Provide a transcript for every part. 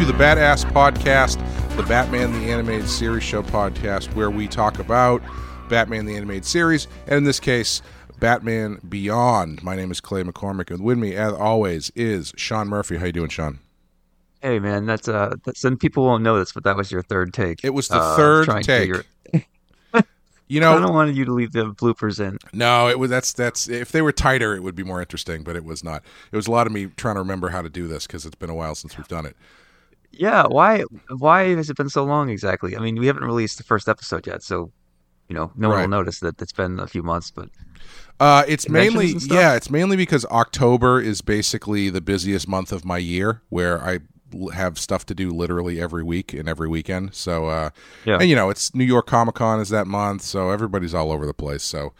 Hello, hello. Welcome to the Badass Podcast, the Batman the Animated Series Show podcast, where we talk about Batman the Animated Series, and in this case, Batman Beyond. My name is Clay McCormick, and with me, as always, is Sean Murphy. How you doing, Sean? Hey man, that's uh, that's, and people won't know this, but that was your third take. It was the Uh, third take. You I don't wanted you to leave the bloopers in. no, it was that's that's if they were tighter, it would be more interesting, but it was not. It was a lot of me trying to remember how to do this because it's been a while since we've done it. Yeah, why why has it been so long exactly? I mean, we haven't released the first episode yet, so you know, no one will notice that it's been a few months. But Uh, it's mainly yeah, it's mainly because October is basically the busiest month of my year, where I have stuff to do literally every week and every weekend. So uh, Yeah. and you know, it's New York Comic Con is that month, so everybody's all over the place. So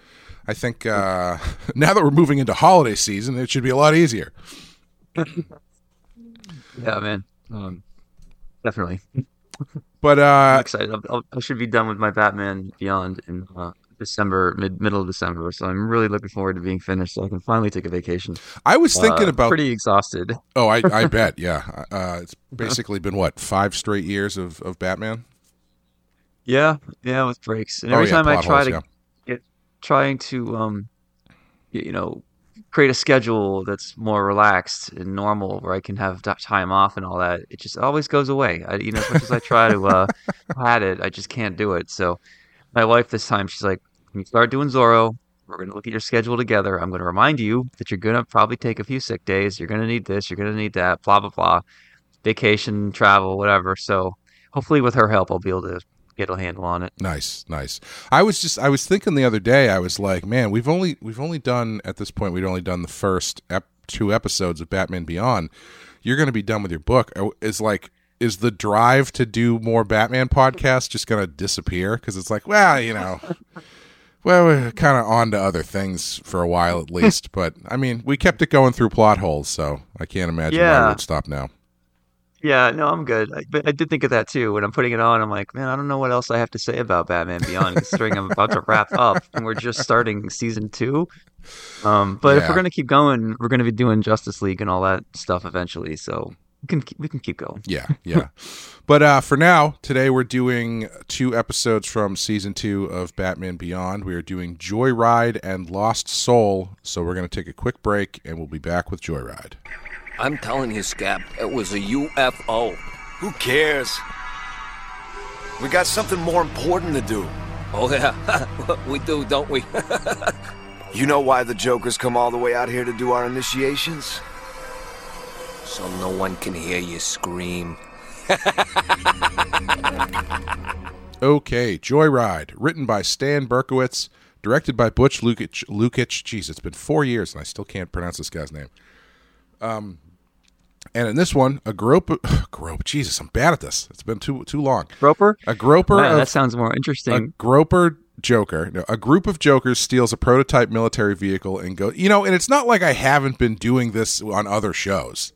I think uh, now that we're moving into holiday season, it should be a lot easier. yeah, man, um, definitely. But I'm uh, excited. I'll, I'll, should be done with my Batman Beyond in uh, December, mid middle of December. So I'm really looking forward to being finished, so I can finally take a vacation. I was thinking Uh, about pretty exhausted. oh, I, I bet yeah, uh, it's basically been what five straight years of of Batman. Yeah, yeah, with breaks, and Oh, every yeah, time I try holes, to yeah. get trying to um, you know, create a schedule that's more relaxed and normal, where I can have time off and all that, it just always goes away. I, you know, as much as I try to uh, it, I just can't do it. So, my wife this time, she's like, "When you start doing Zorro, we're gonna look at your schedule together. I'm gonna remind you that you're gonna probably take a few sick days. You're gonna need this. You're gonna need that. Blah blah blah, vacation, travel, whatever. So, hopefully, with her help, I'll be able to get a handle on it. Nice, nice. I was just I was thinking the other day. I was like, man, we've only we've only done at this point we've only done the first ep- two episodes of Batman Beyond. You're going to be done with your book. Uh, Is like is the drive to do more Batman podcasts just going to disappear because it's like, well, you know. Well, we're kind of on to other things for a while at least, but I mean, we kept it going through plot holes, so I can't imagine why Yeah. we would stop now. Yeah, no, I'm good. I, but I did think of that too when I'm putting it on. I'm like, man, I don't know what else I have to say about Batman Beyond, considering I'm about to wrap up and we're just starting season two. Um, but if we're gonna keep going, we're gonna be doing Justice League and all that stuff eventually. So we can keep, we can keep going. Yeah, yeah. but uh, for now, today we're doing two episodes from season two of Batman Beyond. We are doing Joyride and Lost Soul. So we're going to take a quick break and we'll be back with Joyride. I'm telling you, Scap, it was a UFO. Who cares? We got something more important to do. Oh, yeah. we do, don't we? You know why the Jokers come all the way out here to do our initiations? so no one can hear you scream. Okay, Joyride, written by Stan Berkowitz, directed by Butch Lukic. Lukic. Jeez, it's been four years and I still can't pronounce this guy's name. Um, and in this one, a grope, grope. Jesus, I'm bad at this. It's been too too long. Groper, A groper Man, of that sounds more interesting. a interesting. groper joker no, a group of jokers steals a prototype military vehicle and go you know and it's not like i haven't been doing this on other shows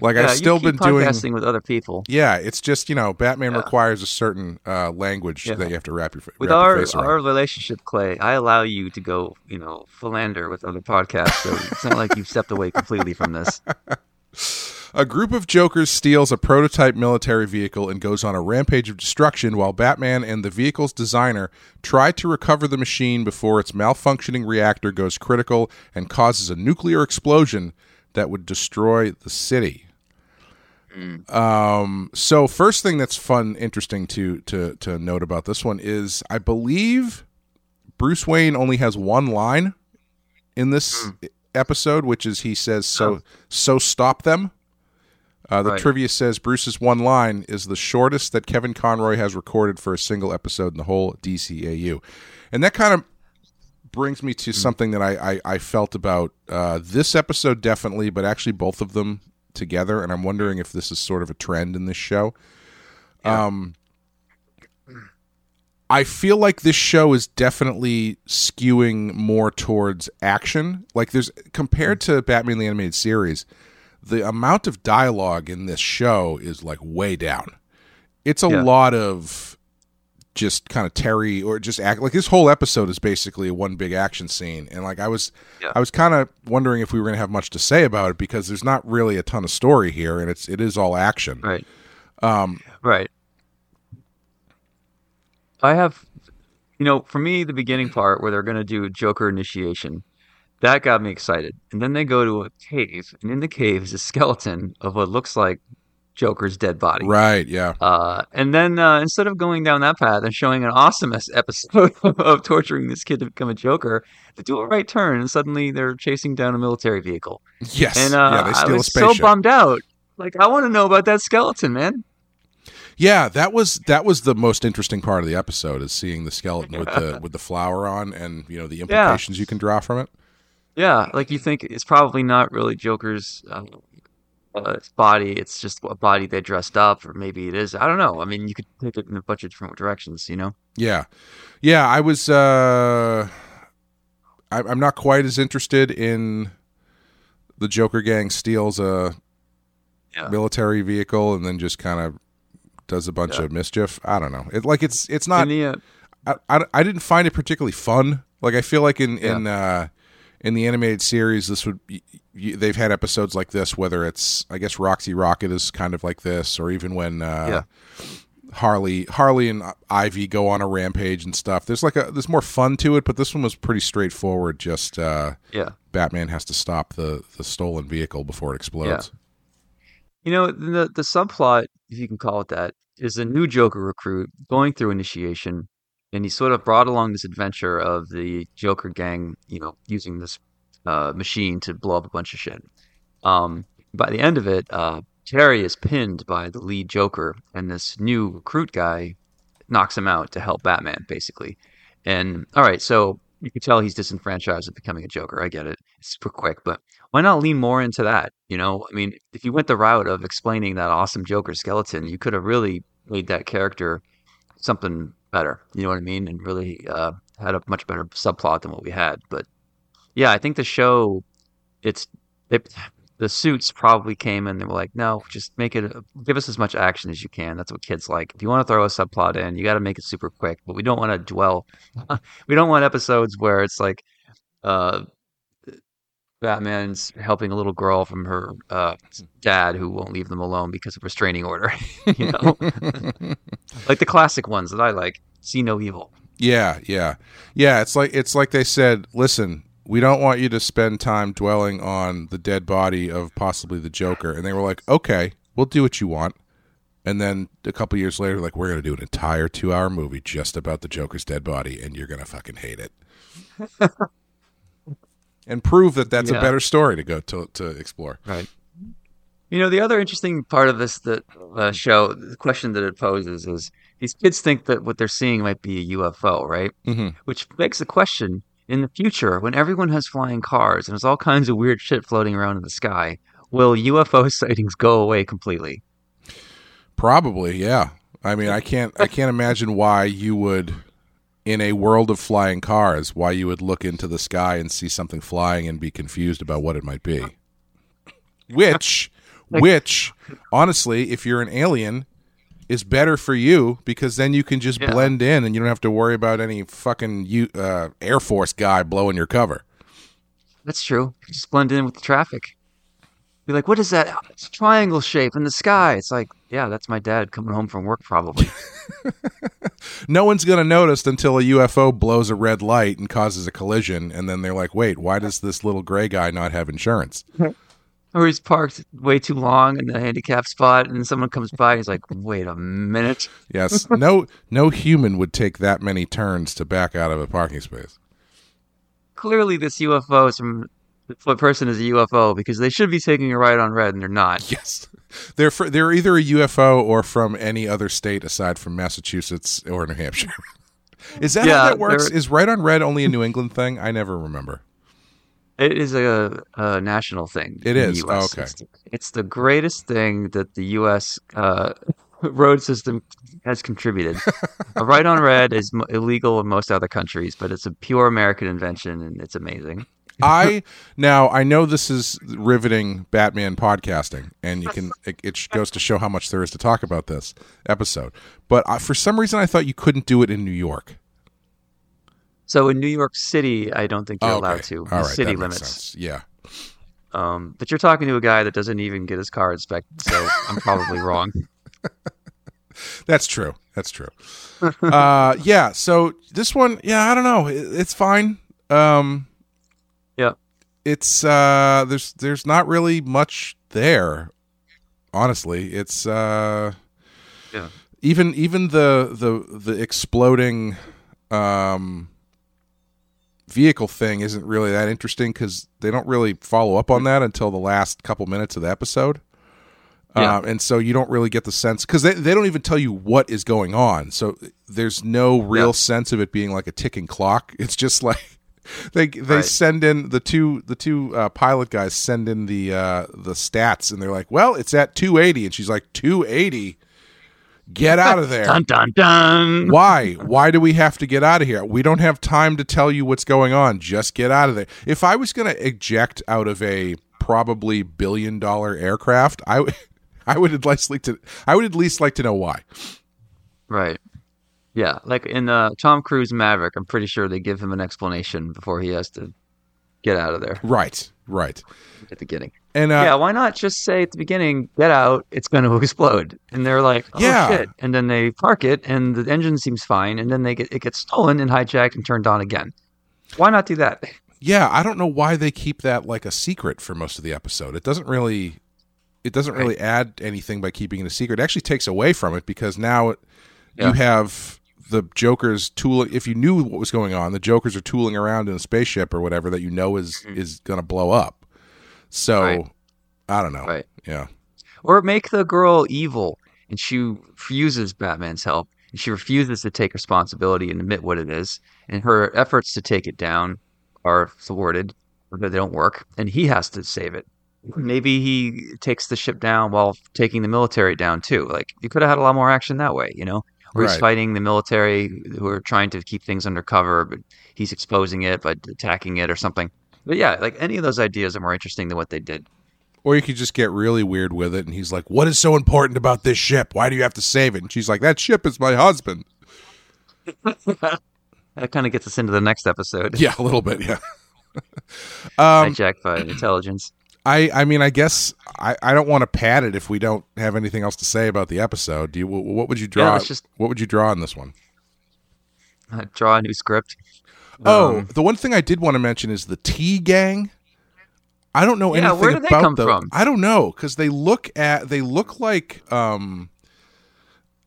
like yeah, i've you still keep been doing podcasting with other people. yeah it's just you know batman requires a certain uh, language Yeah. that you have to wrap your, fa- With wrap your our face around our relationship, Clay, I allow you to go, you know, philander with other podcasts. So it's not like you've stepped away completely from this. A group of jokers steals a prototype military vehicle and goes on a rampage of destruction while Batman and the vehicle's designer try to recover the machine before its malfunctioning reactor goes critical and causes a nuclear explosion that would destroy the city. Um, so first thing that's fun, interesting to to to note about this one is I believe Bruce Wayne only has one line in this episode, which is he says, "So so stop them." Uh, the Right. trivia says Bruce's one line is the shortest that Kevin Conroy has recorded for a single episode in the whole DCAU, and that kind of brings me to something that I I, I felt about uh, this episode definitely, but actually both of them together, and I'm wondering if this is sort of a trend in this show. Um, I feel like this show is definitely skewing more towards action. Like there's compared to Batman the Animated Series, the amount of dialogue in this show is like way down. It's a Yeah. lot of just kind of Terry or just act like this whole episode is basically a one big action scene. And like I was, Yeah. I was kind of wondering if we were going to have much to say about it because there's not really a ton of story here, and it's it is all action. Right. Um, Right. I have, you know, for me, the beginning part where they're going to do Joker initiation, that got me excited. And then they go to a cave, and in the cave is a skeleton of what looks like Joker's dead body. right? Yeah. Uh, and then uh, instead of going down that path and showing an awesome episode of torturing this kid to become a Joker, they do a right turn and suddenly they're chasing down a military vehicle. Yes. And uh, yeah. They I steal a was so bummed out. Like I want to know about that skeleton, man. Yeah, that was that was the most interesting part of the episode is seeing the skeleton with the with the flower on and you know the implications you can draw from it. Yeah, like you think it's probably not really Joker's uh, uh, body. It's just a body they dressed up, or maybe it is. I don't know. I mean, you could take it in a bunch of different directions, you know? Yeah, yeah. I was. uh I, I'm not quite as interested in the Joker gang steals a Yeah. military vehicle and then just kind of does a bunch Yeah. of mischief. I don't know. It like it's it's not. The, uh, I, I, I didn't find it particularly fun. Like I feel like in Yeah. in uh, in the animated series, this would they've had episodes like this. Whether it's I guess Roxy Rocket is kind of like this, or even when uh, Harley Harley and Ivy go on a rampage and stuff. There's like a there's more fun to it, but this one was pretty straightforward. Just uh, yeah. Batman has to stop the the stolen vehicle before it explodes. You know, the the subplot, if you can call it that, is a new Joker recruit going through initiation, and he's sort of brought along this adventure of the Joker gang, you know, using this uh, machine to blow up a bunch of shit. Um, by the end of it, uh, Terry is pinned by the lead Joker, and this new recruit guy knocks him out to help Batman, basically. And all right, so you can tell he's disenfranchised with becoming a Joker. I get it. It's super quick, but why not lean more into that? You know, I mean, if you went the route of explaining that awesome Joker skeleton, you could have really made that character something better. You know what I mean? And really uh, had a much better subplot than what we had. But yeah, I think the show, it's it, the suits probably came and they were like, no, just make it, give us as much action as you can. That's what kids like. If you want to throw a subplot in, you got to make it super quick. But we don't want to dwell. we don't want episodes where it's like, uh, Batman's helping a little girl from her uh, dad who won't leave them alone because of restraining order. you know, like the classic ones that I like. See no evil. Yeah, yeah, yeah. It's like it's like they said. Listen, we don't want you to spend time dwelling on the dead body of possibly the Joker, and they were like, okay, we'll do what you want. And then a couple years later, like we're gonna do an entire two-hour movie just about the Joker's dead body, and you're gonna fucking hate it, and prove that that's a better story to go to to explore. Right. You know, the other interesting part of this that uh, show, the question that it poses is these kids think that what they're seeing might be a UFO, right? hmm Which begs the question: in the future, when everyone has flying cars and there's all kinds of weird shit floating around in the sky, will UFO sightings go away completely? Probably, yeah. I mean, I can't I can't imagine why you would in a world of flying cars, why you would look into the sky and see something flying and be confused about what it might be. Which which honestly, if you're an alien is better for you because then you can just Yeah. blend in and you don't have to worry about any fucking you, uh, Air Force guy blowing your cover. That's true. Just blend in with the traffic. Be like, what is that? It's a triangle shape in the sky. It's like, yeah, that's my dad coming home from work, probably. No one's going to notice until a UFO blows a red light and causes a collision and then they're like, "Wait, why does this little gray guy not have insurance?" or he's parked way too long in the handicap spot, and someone comes by. And he's like, wait a minute. Yes, no, no human would take that many turns to back out of a parking space. Clearly, this UFO is from the person is a UFO because they should be taking a ride on red, and they're not. Yes, they're fr- they're either a UFO or from any other state aside from Massachusetts or New Hampshire. Is that Yeah, how that works? Is right on red only a New England thing? I never remember. It is a, a national thing. It is? Oh, okay. It's, it's the greatest thing that the U.S. Uh, road system has contributed. a right on red is illegal in most other countries, but it's a pure American invention, and it's amazing. I now I know this is riveting Batman podcasting, and you can it, it goes to show how much there is to talk about this episode. But I, for some reason, I thought you couldn't do it in New York. So in New York City, I don't think you're Oh, allowed to. All The right, city limits. sense. Yeah. Um, but you're talking to a guy that doesn't even get his car inspected, so I'm probably wrong. That's true. That's true. uh, yeah. So this one, yeah, I don't know. It, it's fine. Um, Yeah. It's uh, there's there's not really much there. Honestly, it's uh, Yeah. even even the the the exploding um vehicle thing isn't really that interesting because they don't really follow up on that until the last couple minutes of the episode. Yeah. Um, and so you don't really get the sense because they, they don't even tell you what is going on. So there's no real Yeah. sense of it being like a ticking clock. It's just like they they Right. send in the two the two uh, pilot guys send in the uh, the stats and they're like, well, it's at 280, and she's like 280. Get out of there. Dun dun dun. Why? Why do we have to get out of here? We don't have time to tell you what's going on. Just get out of there. If I was going to eject out of a probably billion dollar aircraft, I w- I would at least like to I would at least like to know why. Right. Yeah, like in uh, Tom Cruise Maverick, I'm pretty sure they give him an explanation before he has to get out of there Right. Right. at the beginning. And uh, yeah, why not just say at the beginning, "Get out! It's going to explode," and they're like, "Oh Yeah. shit!" And then they park it, and the engine seems fine, and then they get it gets stolen and hijacked and turned on again. Why not do that? yeah, I don't know why they keep that like a secret for most of the episode. It doesn't really it doesn't really add anything by keeping it a secret. It actually takes away from it because now it, you have the Joker's tool. If you knew what was going on, the Jokers are tooling around in a spaceship or whatever that you know is is going to blow up. So Mm-hmm. Right. I don't know. Right. Yeah. Or make the girl evil, and she refuses Batman's help, and she refuses to take responsibility and admit what it is, and her efforts to take it down are thwarted, or they don't work, and he has to save it. Maybe he takes the ship down while taking the military down too. Like you could have had a lot more action that way, you know. He's Right. fighting the military who are trying to keep things undercover, but he's exposing it by attacking it or something. But yeah, like any of those ideas are more interesting than what they did. Or you could just get really weird with it, and he's like, "What is so important about this ship? Why do you have to save it?" And she's like, "That ship is my husband." That kind of gets us into the next episode. Yeah, a little bit. Yeah. um, hijacked by intelligence. I, I mean, I guess I, I don't want to pad it if we don't have anything else to say about the episode. Do you? What would you draw? let's just- What would you draw on this one? Uh, draw a new script. Oh, Um, the one thing I did want to mention is the T gang. I don't know Yeah, anything where did they about come them. from? I don't know because they look at they look like um,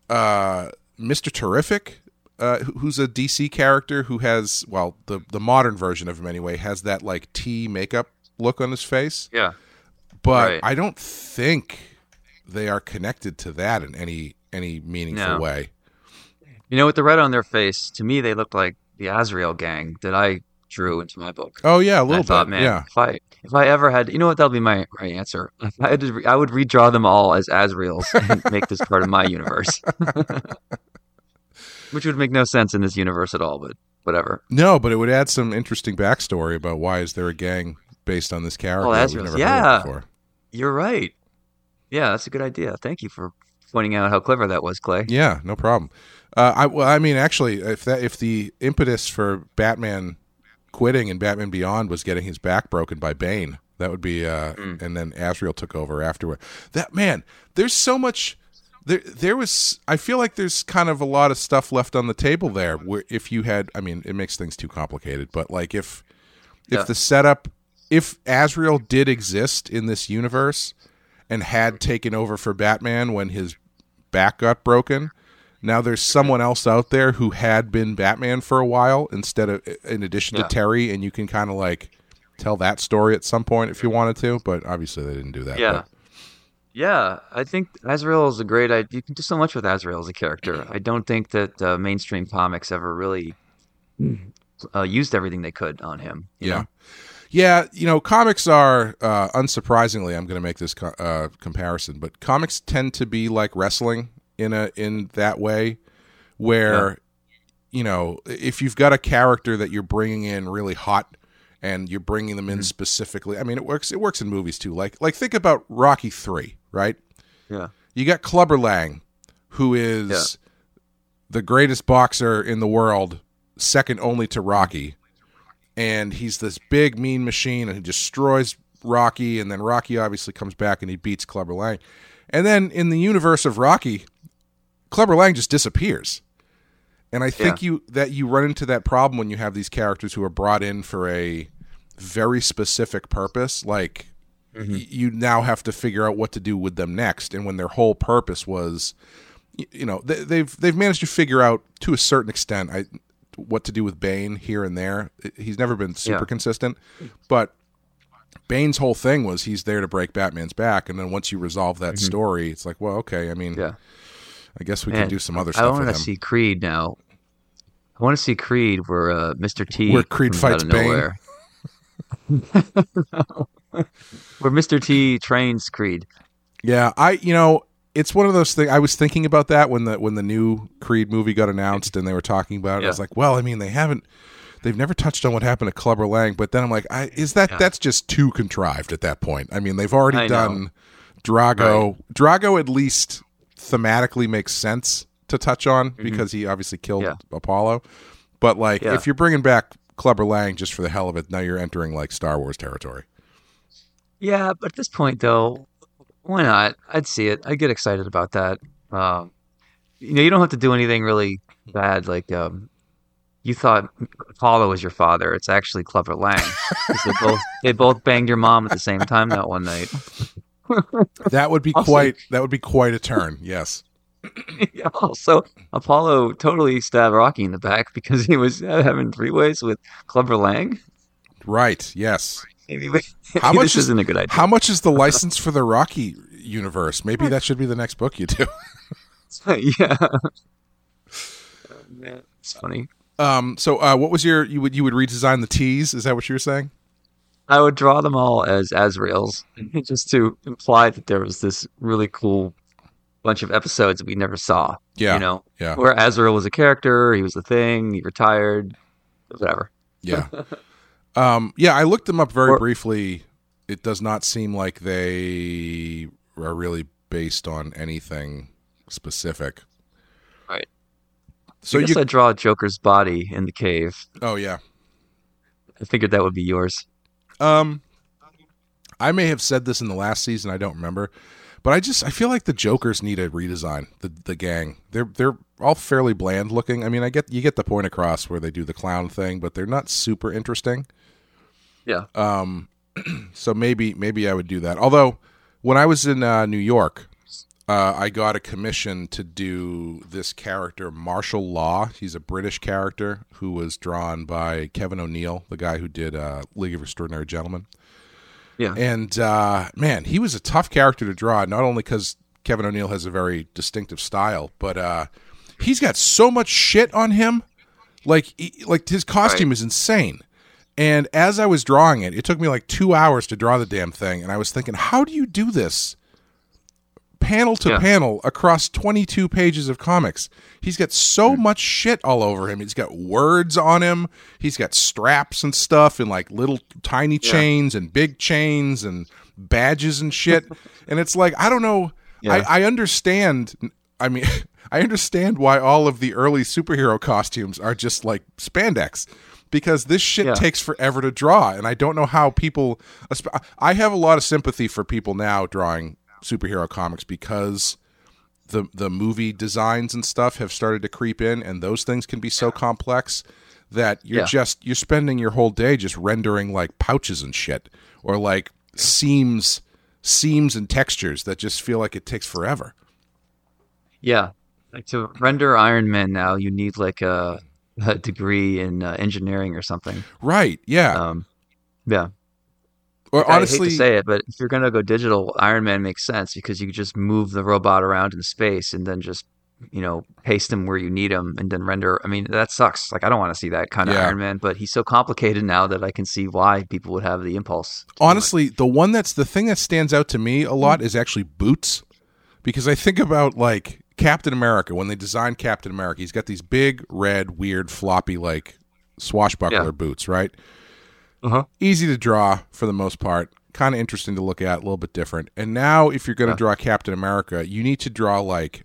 uh, Mister Terrific, uh, who's a DC character who has well the the modern version of him anyway has that like T makeup look on his face. yeah. but Right. I don't think they are connected to that in any any meaningful No. way. You know, with the red on their face, to me they looked like the Azrael gang that I drew into my book. Oh yeah, a And I little thought, bit. man, Yeah, if I if I ever had, you know what, that'll be my, my answer. If I, had to re- I would redraw them all as Azraels and make this part of my universe, which would make no sense in this universe at all. But whatever. no, but it would add some interesting backstory about why is there a gang based on this character Oh, that's yeah. You're right. Yeah, that's a good idea. Thank you for pointing out how clever that was, Clay. Yeah, no problem. Uh, I well, I mean, actually, if that if the impetus for Batman quitting and Batman Beyond was getting his back broken by Bane, that would be, uh, Mm. and then Azrael took over afterward. That man, there's so much. There, there was. I feel like there's kind of a lot of stuff left on the table there. Where if you had, I mean, it makes things too complicated. But like if, if Yeah. the setup, if Azrael did exist in this universe and had taken over for Batman when his back got broken. Now there's someone else out there who had been Batman for a while instead of in addition Yeah. to Terry, and you can kind of like tell that story at some point if you wanted to. But obviously they didn't do that. Yeah. but- Yeah, I think Azrael is a great idea. You can do so much with Azrael as a character. I don't think that uh, mainstream comics ever really uh, used everything they could on him. you yeah. know? Yeah, you know, comics are uh, unsurprisingly. I'm going to make this co- uh, comparison, but comics tend to be like wrestling in a in that way, where you know if you've got a character that you're bringing in really hot and you're bringing them in specifically. I mean, it works. It works in movies too. Like like think about Rocky Three, right? Yeah. You got Clubber Lang, who is Yeah. the greatest boxer in the world, second only to Rocky. And he's this big, mean machine, and he destroys Rocky. And then Rocky obviously comes back and he beats Clubber Lang. And then in the universe of Rocky, Clubber Lang just disappears. And I think you that you run into that problem when you have these characters who are brought in for a very specific purpose. Like mm-hmm. y- you now have to figure out what to do with them next. And when their whole purpose was, you know, they, they've they've managed to figure out to a certain extent I, what to do with Bane here and there. He's never been super Yeah. consistent, but Bane's whole thing was he's there to break Batman's back, and then once you resolve that story, it's like, well, okay. I mean, Yeah. I guess we Man, can do some other stuff. I want to see Creed now. I want to see Creed where uh, Mr. T Where Creed fights Bane? where Mr. T trains Creed. Yeah, I you know it's one of those things. I was thinking about that when the when the new Creed movie got announced and they were talking about it. I was like, well, I mean, they haven't. They've never touched on what happened to Clubber Lang, but then I'm like, I, is that that's just too contrived at that point? I mean, they've already I know. done Drago. Drago at least thematically makes sense to touch on mm-hmm. because he obviously killed Yeah. Apollo. But like, Yeah. if you're bringing back Clubber Lang just for the hell of it, now you're entering like Star Wars territory. Yeah, but at this point, though, why not? I'd see it. I'd get excited about that. Um, you know, you don't have to do anything really bad. Like, um, you thought Apollo was your father. It's actually Clubber Lang. they both they both banged your mom at the same time that one night. That would be Also- quite. That would be quite a turn. Yes. also, Apollo totally stabbed Rocky in the back because he was uh, having three ways with Clubber Lang. Right. Yes. Maybe, How much this is- isn't a good idea. How much is the license for the Rocky universe? Maybe that should be the next book you do. yeah. Oh, man, it's funny. Um. So, uh, what was your you would you would redesign the teas? Is that what you were saying? I would draw them all as Azraels, just to imply that there was this really cool bunch of episodes that we never saw. Yeah. You know, Yeah. where Azrael was a character, he was a thing, he retired, whatever. Yeah. um. Yeah. I looked them up very Or- briefly. It does not seem like they are really based on anything specific. Right. So I guess you. I'd draw Joker's body in the cave. Oh yeah. I figured that would be yours. Um, I may have said this in the last season. I don't remember, but I just I feel like the Jokers need a redesign. The the gang they're they're all fairly bland looking. I mean, I get you get the point across where they do the clown thing, but they're not super interesting. Yeah. Um so maybe maybe I would do that. Although when I was in uh, New York, uh, I got a commission to do this character, Marshal Law. He's a British character who was drawn by Kevin O'Neill, the guy who did uh, League of Extraordinary Gentlemen. Yeah. And uh, man, he was a tough character to draw, not only because Kevin O'Neill has a very distinctive style, but uh, he's got so much shit on him. Like, he, like his costume is insane. And as I was drawing it, it took me like two hours to draw the damn thing, and I was thinking, how do you do this? Panel to Yeah. panel across 22 pages of comics. He's got so Hmm. much shit all over him. He's got words on him. He's got straps and stuff and like little tiny chains and big chains and badges and shit. and it's like, I don't know. Yeah. I, I understand. I mean, I understand why all of the early superhero costumes are just like spandex because this shit Yeah. takes forever to draw. And I don't know how people. I have a lot of sympathy for people now drawing superhero comics because the the movie designs and stuff have started to creep in and those things can be so complex that you're Yeah. just you're spending your whole day just rendering like pouches and shit or like seams seams and textures that just feel like it takes forever. Yeah. Like to render Iron Man now, you need like a, a degree in uh, engineering or something. Right. Yeah. Um, yeah. or I honestly hate to say it, but if you're gonna go digital, Iron Man makes sense because you could just move the robot around in space and then just you know paste them where you need them and then render. I mean that sucks. Like I don't want to see that kind of Yeah. Iron Man, but he's so complicated now that I can see why people would have the impulse. to honestly, the one that's the thing that stands out to me a lot is actually boots, because I think about like Captain America when they designed Captain America. He's got these big red, weird, floppy like swashbuckler Yeah. boots, right? Uh-huh. Easy to draw for the most part. Kind of interesting to look at, a little bit different. And now, if you're going to Yeah. draw Captain America, you need to draw like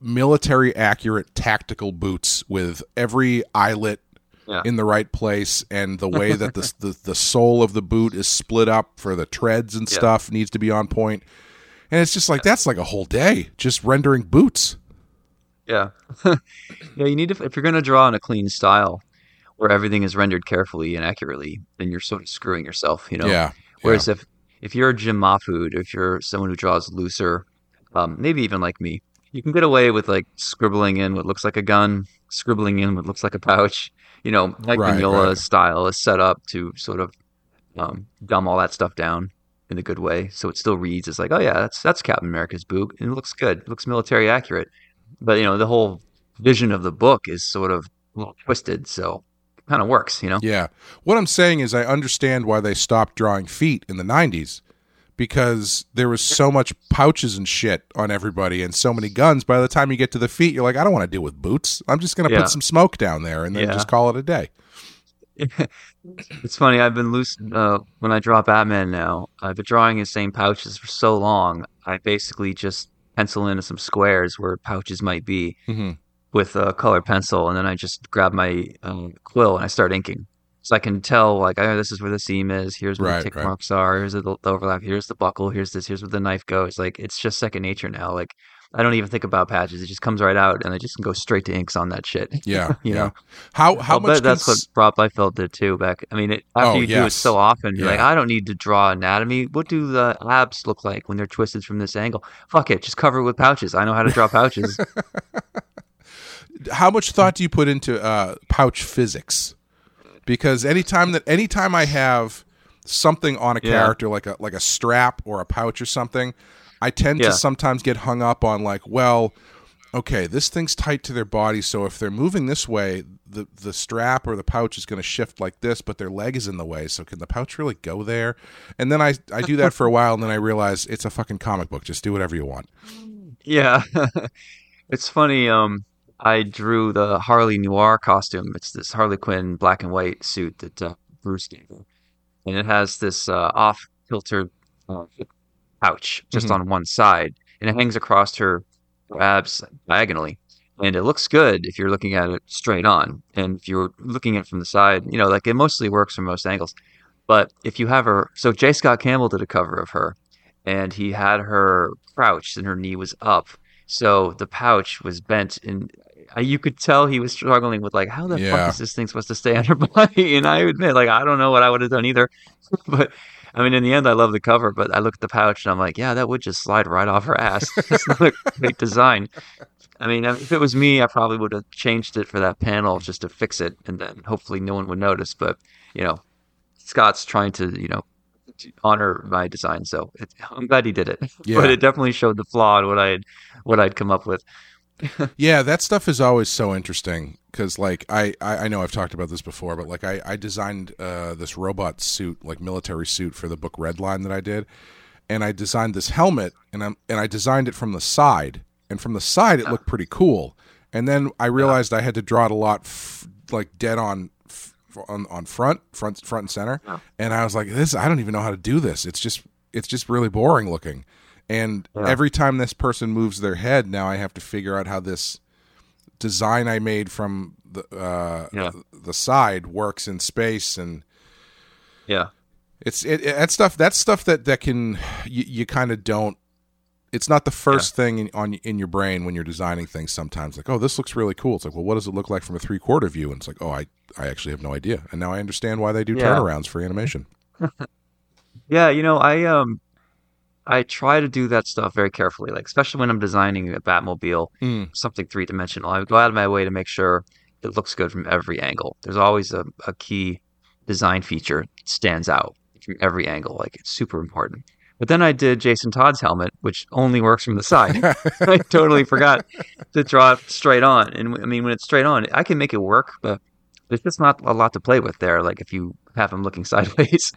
military accurate tactical boots with every eyelet Yeah. in the right place and the way that the, the the sole of the boot is split up for the treads and Yeah. stuff needs to be on point. And it's just like that's like a whole day just rendering boots. Yeah. yeah, you need to if you're going to draw in a clean style where everything is rendered carefully and accurately, then you're sort of screwing yourself, you know. Yeah. Whereas if if you're a Jim Mahfood, if you're someone who draws looser, um, maybe even like me, you can get away with like scribbling in what looks like a gun, scribbling in what looks like a pouch. You know, like Right, Mignola's right. style is set up to sort of um, dumb all that stuff down in a good way, so it still reads as like, oh yeah, that's that's Captain America's boot, and it looks good, it looks military accurate. But you know, the whole vision of the book is sort of a little twisted, so it kind of works, you know. Yeah. What I'm saying is I understand why they stopped drawing feet in the 90s because there was so much pouches and shit on everybody and so many guns. By the time you get to the feet, you're like, I don't want to deal with boots. I'm just going to Yeah. put some smoke down there and then Yeah. just call it a day. It's funny. I've been loose uh, when I draw Batman now. I've been drawing his same pouches for so long. I basically just pencil in some squares where pouches might be hmm with a colored pencil, and then I just grab my um, quill and I start inking. So I can tell, like, oh, this is where the seam is. Here's where Right, the tick right. marks are. Here's the, the overlap. Here's the buckle. Here's this. Here's where the knife goes. Like, it's just second nature now. Like, I don't even think about patches. It just comes right out, and I just can go straight to inks on that shit. Yeah. You yeah. know? How how I'll much that's cons- what Rob Liefeld did too. Back, I mean, it, after Oh, you do it so often, you're like, I don't need to draw anatomy. What do the abs look like when they're twisted from this angle? Fuck it, just cover it with pouches. I know how to draw pouches. how much thought do you put into uh, pouch physics? Because anytime that anytime I have something on a Yeah. character like a like a strap or a pouch or something, I tend Yeah. to sometimes get hung up on like, well, okay, this thing's tight to their body, so if they're moving this way, the the strap or the pouch is going to shift like this, but their leg is in the way, so can the pouch really go there? And then I I do that for a while, and then I realize it's a fucking comic book. Just do whatever you want. yeah, it's funny. Um, I drew the Harley Noir costume. It's this Harley Quinn black and white suit that uh, Bruce gave her, and it has this uh, off kilter uh, pouch just Mhm. on one side, and it hangs across her abs diagonally. And it looks good if you're looking at it straight on, and if you're looking at it from the side, you know, like it mostly works from most angles. But if you have her, so J. Scott Campbell did a cover of her, and he had her crouched and her knee was up, so the pouch was bent, and you could tell he was struggling with like, how the Yeah. fuck is this thing supposed to stay on her body? And I admit, like, I don't know what I would have done either, but I mean, in the end, I love the cover, but I look at the pouch and I'm like, yeah, that would just slide right off her ass. It's not a great design. I mean, if it was me, I probably would have changed it for that panel just to fix it, and then hopefully no one would notice. But you know, Scott's trying to you know honor my design, so it, I'm glad he did it. Yeah. But it definitely showed the flaw in what I had what I'd come up with. Yeah, that stuff is always so interesting because, like, I, I I know I've talked about this before, but like, I I designed uh, this robot suit, like military suit, for the book Redline that I did, and I designed this helmet, and I'm and I designed it from the side, and from the side it looked pretty cool, and then I realized I had to draw it a lot, f- like dead on. f- On, on front front front and center. Yeah. and i was like this i don't even know how to do this. It's just it's just really boring looking. And every time this person moves their head now i have to figure out how this design I made from the uh, Yeah. the side works in space, and Yeah, it's it, it that stuff. That's stuff that that can you, you kind of don't. It's not the first thing in, on in your brain when you're designing things. Sometimes like, oh, this looks really cool. It's like, well, what does it look like from a three quarter view? And it's like, oh, I I actually have no idea, and now I understand why they do Yeah. turnarounds for animation. yeah. You know, I um, I try to do that stuff very carefully, like especially when I'm designing a Batmobile. Mm. something three dimensional. I go out of my way to make sure it looks good from every angle. There's always a, a key design feature that stands out from every angle. Like it's super important. But then I did Jason Todd's helmet, which only works from the side. I totally forgot to draw it straight on. And I mean, when it's straight on, I can make it work, but there's just not a lot to play with there. Like if you have him looking sideways.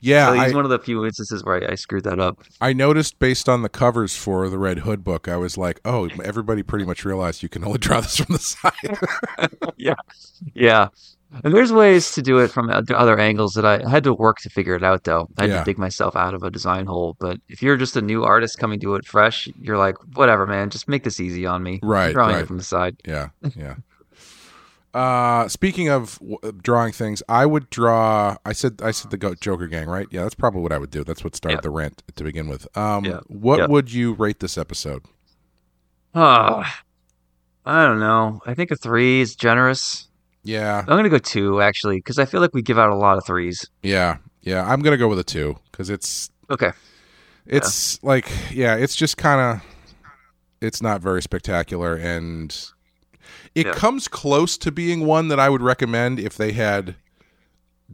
Yeah, so he's I, one of the few instances where I, I screwed that up. I noticed based on the covers for the Red Hood book, I was like, oh, everybody pretty much realized you can only draw this from the side. Yeah. Yeah. And there's ways to do it from other angles that I, I had to work to figure it out, though. I had Yeah. to dig myself out of a design hole. But if you're just a new artist coming to it fresh, you're like, whatever, man, just make this easy on me. Right, drawing right. it from the side. Yeah, yeah. Uh, speaking of w- drawing things, I would draw. I said I said the Go- Joker Gang, right? Yeah, that's probably what I would do. That's what started Yeah. the rant to begin with. Um, Yeah. what Yeah. would you rate this episode? Oh, I don't know. I think a three is generous. Yeah, I'm gonna go two actually, because I feel like we give out a lot of threes. yeah, yeah. I'm gonna go with a two because it's Okay. it's like yeah, it's just kind of it's not very spectacular and it Yeah. comes close to being one that I would recommend if they had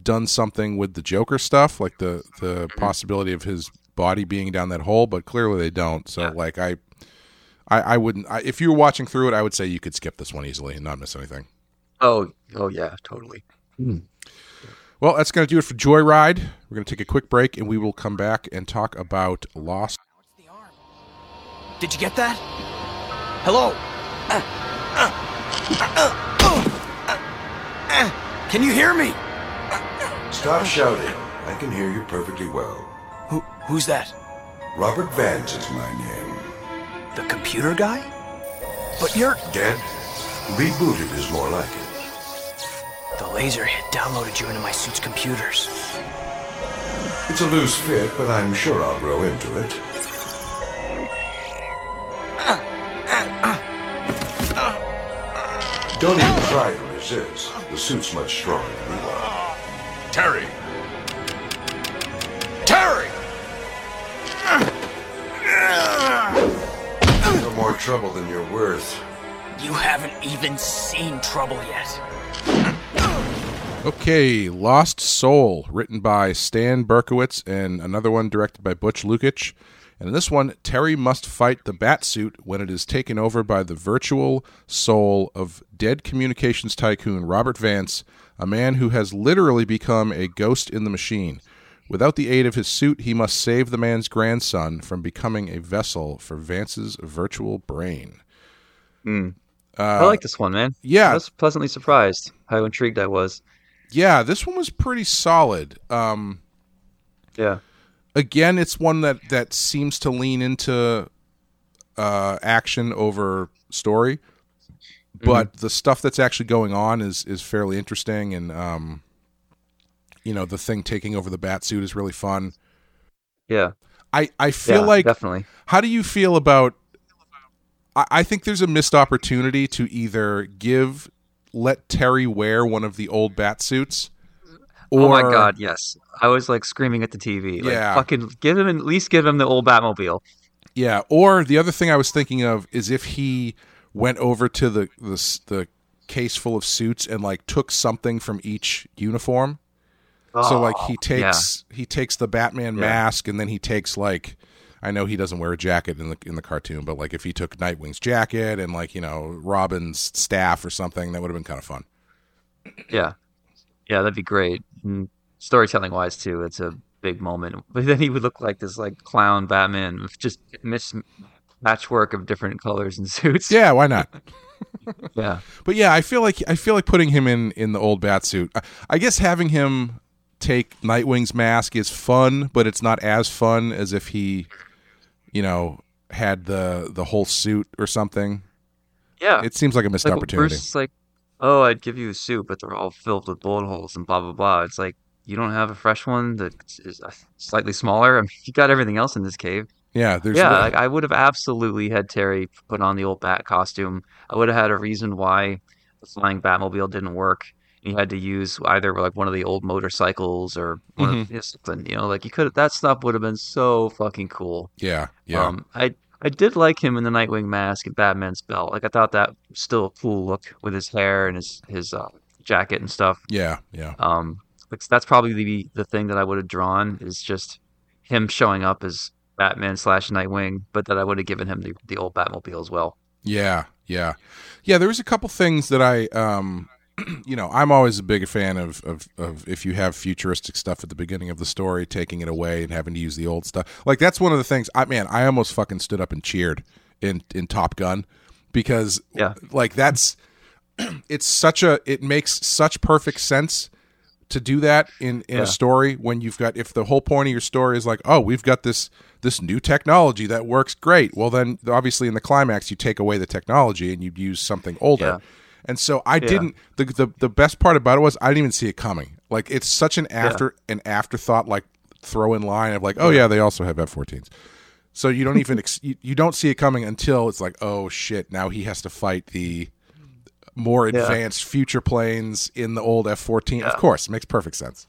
done something with the Joker stuff, like the the Mm-hmm. possibility of his body being down that hole, but clearly they don't. So Yeah. like I I, I wouldn't. I, if you were watching through it, I would say you could skip this one easily and not miss anything. Oh, oh yeah, totally. Well, that's going to do it for Joyride. We're going to take a quick break, and we will come back and talk about Lost. Did you get that? Hello? Uh, uh, Can you hear me? Stop shouting. I can hear you perfectly well. Who, who's that? Robert Vance is my name. The computer guy? But you're. Dead? Rebooted is more like it. The laser hit downloaded you into my suit's computers. It's a loose fit, but I'm sure I'll grow into it. Don't even try to resist. The suit's much stronger than you are. Terry! Terry! You're more trouble than you're worth. You haven't even seen trouble yet. Okay, Lost Soul, written by Stan Berkowitz, and another one directed by Butch Lukic. And in this one, Terry must fight the Batsuit when it is taken over by the virtual soul of dead communications tycoon Robert Vance, a man who has literally become a ghost in the machine. Without the aid of his suit, he must save the man's grandson from becoming a vessel for Vance's virtual brain. I like this one, man. yeah. I was pleasantly surprised how intrigued I was. Yeah, this one was pretty solid. Um, Yeah. Again it's one that that seems to lean into uh action over story but the stuff that's actually going on is is fairly interesting and um you know the thing taking over the bat suit is really fun Yeah. i i feel yeah, like definitely. how do you feel about I, I think there's a missed opportunity to either give let terry wear one of the old bat suits or oh my god, yes. I was like screaming at the TV. Like, Yeah. fucking give him at least give him the old Batmobile. Yeah, or the other thing I was thinking of is if he went over to the the, the case full of suits and like took something from each uniform. so like he Oh, yeah. takes he takes the Batman Yeah. mask and then he takes like I know he doesn't wear a jacket in the in the cartoon, but like if he took Nightwing's jacket and like you know Robin's staff or something, that would have been kind of fun. Yeah. Yeah, that'd be great. Mm-hmm. And storytelling wise too, it's a big moment. But then he would look like this like clown Batman with just mis- patchwork of different colors and suits. Yeah, why not? Yeah. But yeah, I feel like I feel like putting him in in the old bat suit. I, I guess having him take Nightwing's mask is fun, but it's not as fun as if he, you know, had the the whole suit or something. Yeah. It seems like a missed like, opportunity. Bruce like, oh, I'd give you a suit, but they're all filled with bullet holes and blah blah blah. It's like you don't have a fresh one that is uh, slightly smaller. I mean, you got everything else in this cave. yeah, there's yeah, like, I would have absolutely had Terry put on the old Bat costume. I would have had a reason why the flying Batmobile didn't work. You had to use either like one of the old motorcycles or one Mm-hmm. of yeah, something. You know, like you could that stuff would have been so fucking cool. yeah, yeah, Um, I I did like him in the Nightwing mask and Batman's belt. Like I thought that was still a cool look with his hair and his his uh, jacket and stuff. yeah, yeah, Um, like, that's probably the the thing that I would have drawn is just him showing up as Batman slash Nightwing, but that I would have given him the the old Batmobile as well. yeah, yeah, yeah. There was a couple things that I, um, you know, I'm always a big fan of, of of if you have futuristic stuff at the beginning of the story, taking it away and having to use the old stuff. Like that's one of the things. I man, I almost fucking stood up and cheered in in Top Gun because Yeah. like that's it's such a it makes such perfect sense to do that in in Yeah. a story when you've got if the whole point of your story is like oh we've got this this new technology that works great well then obviously in the climax you take away the technology and you use something older Yeah. And so I didn't the, the the best part about it was I didn't even see it coming. Like it's such an after an afterthought like throw in line of like oh yeah. they also have F-14s. So you don't even ex- you, you don't see it coming until it's like oh shit now he has to fight the more advanced future planes in the old F-14. Of course makes perfect sense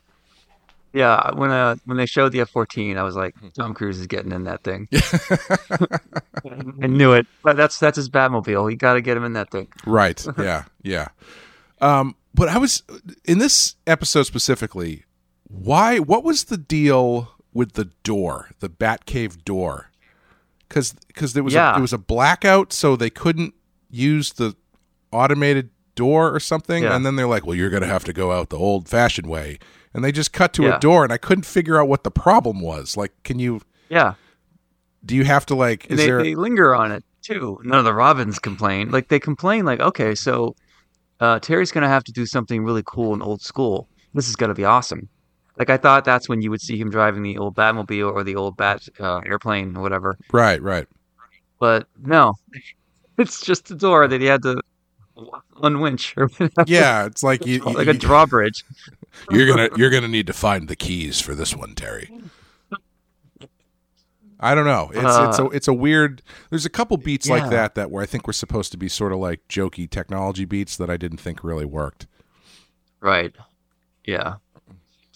Yeah, when uh when they showed the F fourteen, I was like, Tom Cruise is getting in that thing. I knew it. But that's that's his Batmobile. You got to get him in that thing. Right. Yeah. Yeah. Um, but I was in this episode specifically. Why? What was the deal with the door, the Batcave door? Because because there was Yeah. a, it was a blackout, so they couldn't use the automated door or something. Yeah. And then they're like, "Well, you're going to have to go out the old-fashioned way." And they just cut to Yeah. a door, and I couldn't figure out what the problem was. Like, can you? Yeah, Do you have to like? Is they, there? they linger on it too. None of the Robins complain. Like they complain, like, okay, so uh, Terry's gonna have to do something really cool and old school. This is gonna be awesome. Like I thought that's when you would see him driving the old Batmobile or the old Bat uh, airplane or whatever. right. Right. But no, it's just a door that he had to unwinch or. Yeah, it's like you, like you- a drawbridge. You're gonna you're gonna need to find the keys for this one, Terry. I don't know. It's it's a it's a weird. There's a couple beats like Uh. That that where I think were supposed to be sort of like jokey technology beats that I didn't think really worked. Right. Yeah.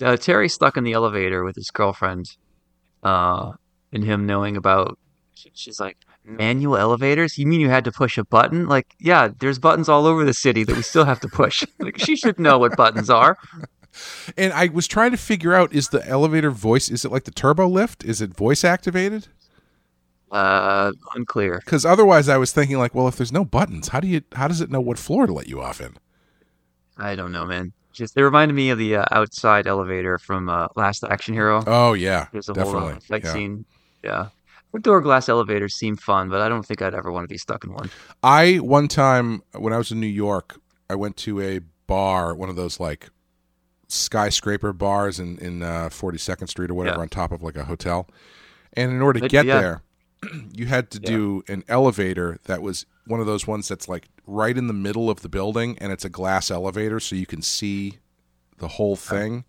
Uh, Terry's stuck in the elevator with his girlfriend, uh, and him knowing about. She's like, manual elevators? You mean you had to push a button? Like, yeah, there's buttons all over the city that we still have to push. like, she should know what buttons are. And I was trying to figure out: is the elevator voice? Is it like the turbo lift? Is it voice activated? Uh, unclear. Because otherwise, I was thinking like, well, if there's no buttons, how do you how does it know what floor to let you off in? I don't know, man. Just they reminded me of the uh, outside elevator from uh, Last Action Hero. Oh yeah, There's a definitely. whole uh, fight yeah. scene. Yeah. Door glass elevators seem fun, but I don't think I'd ever want to be stuck in one. I one time when I was in New York, I went to a bar, one of those like skyscraper bars in in uh, 42nd Street or whatever, Yeah. on top of like a hotel. And in order to But, get yeah. there, you had to do an elevator that was one of those ones that's like right in the middle of the building, and it's a glass elevator, so you can see the whole thing.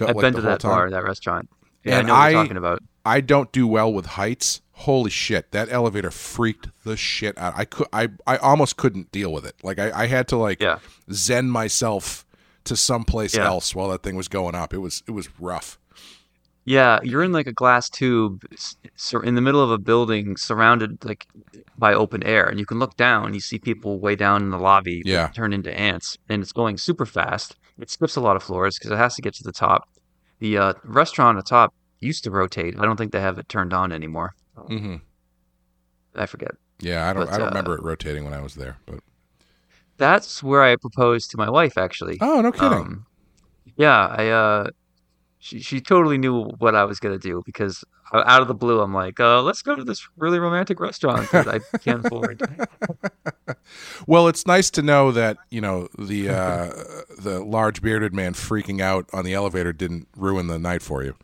I've like, been to that time. bar, that restaurant. Yeah, And I know what you're talking about. I don't do well with heights. Holy shit, that elevator freaked the shit out. I could I I almost couldn't deal with it. Like I, I had to like Yeah. zen myself to someplace Yeah. else while that thing was going up. It was it was rough. Yeah, you're in like a glass tube s- sur- in the middle of a building surrounded like by open air and you can look down, you see people way down in the lobby Yeah. turn into ants and it's going super fast. It skips a lot of floors because it has to get to the top. The uh, restaurant at the top used to rotate. I don't think they have it turned on anymore. hmm I forget. Yeah, I don't But, I don't uh, remember it rotating when I was there, but That's where I proposed to my wife actually. oh no kidding. Um, yeah, I uh, she she totally knew what I was gonna do because out of the blue, I'm like, uh, let's go to this really romantic restaurant that I can't afford. well, it's nice to know that you know the uh, the large bearded man freaking out on the elevator didn't ruin the night for you.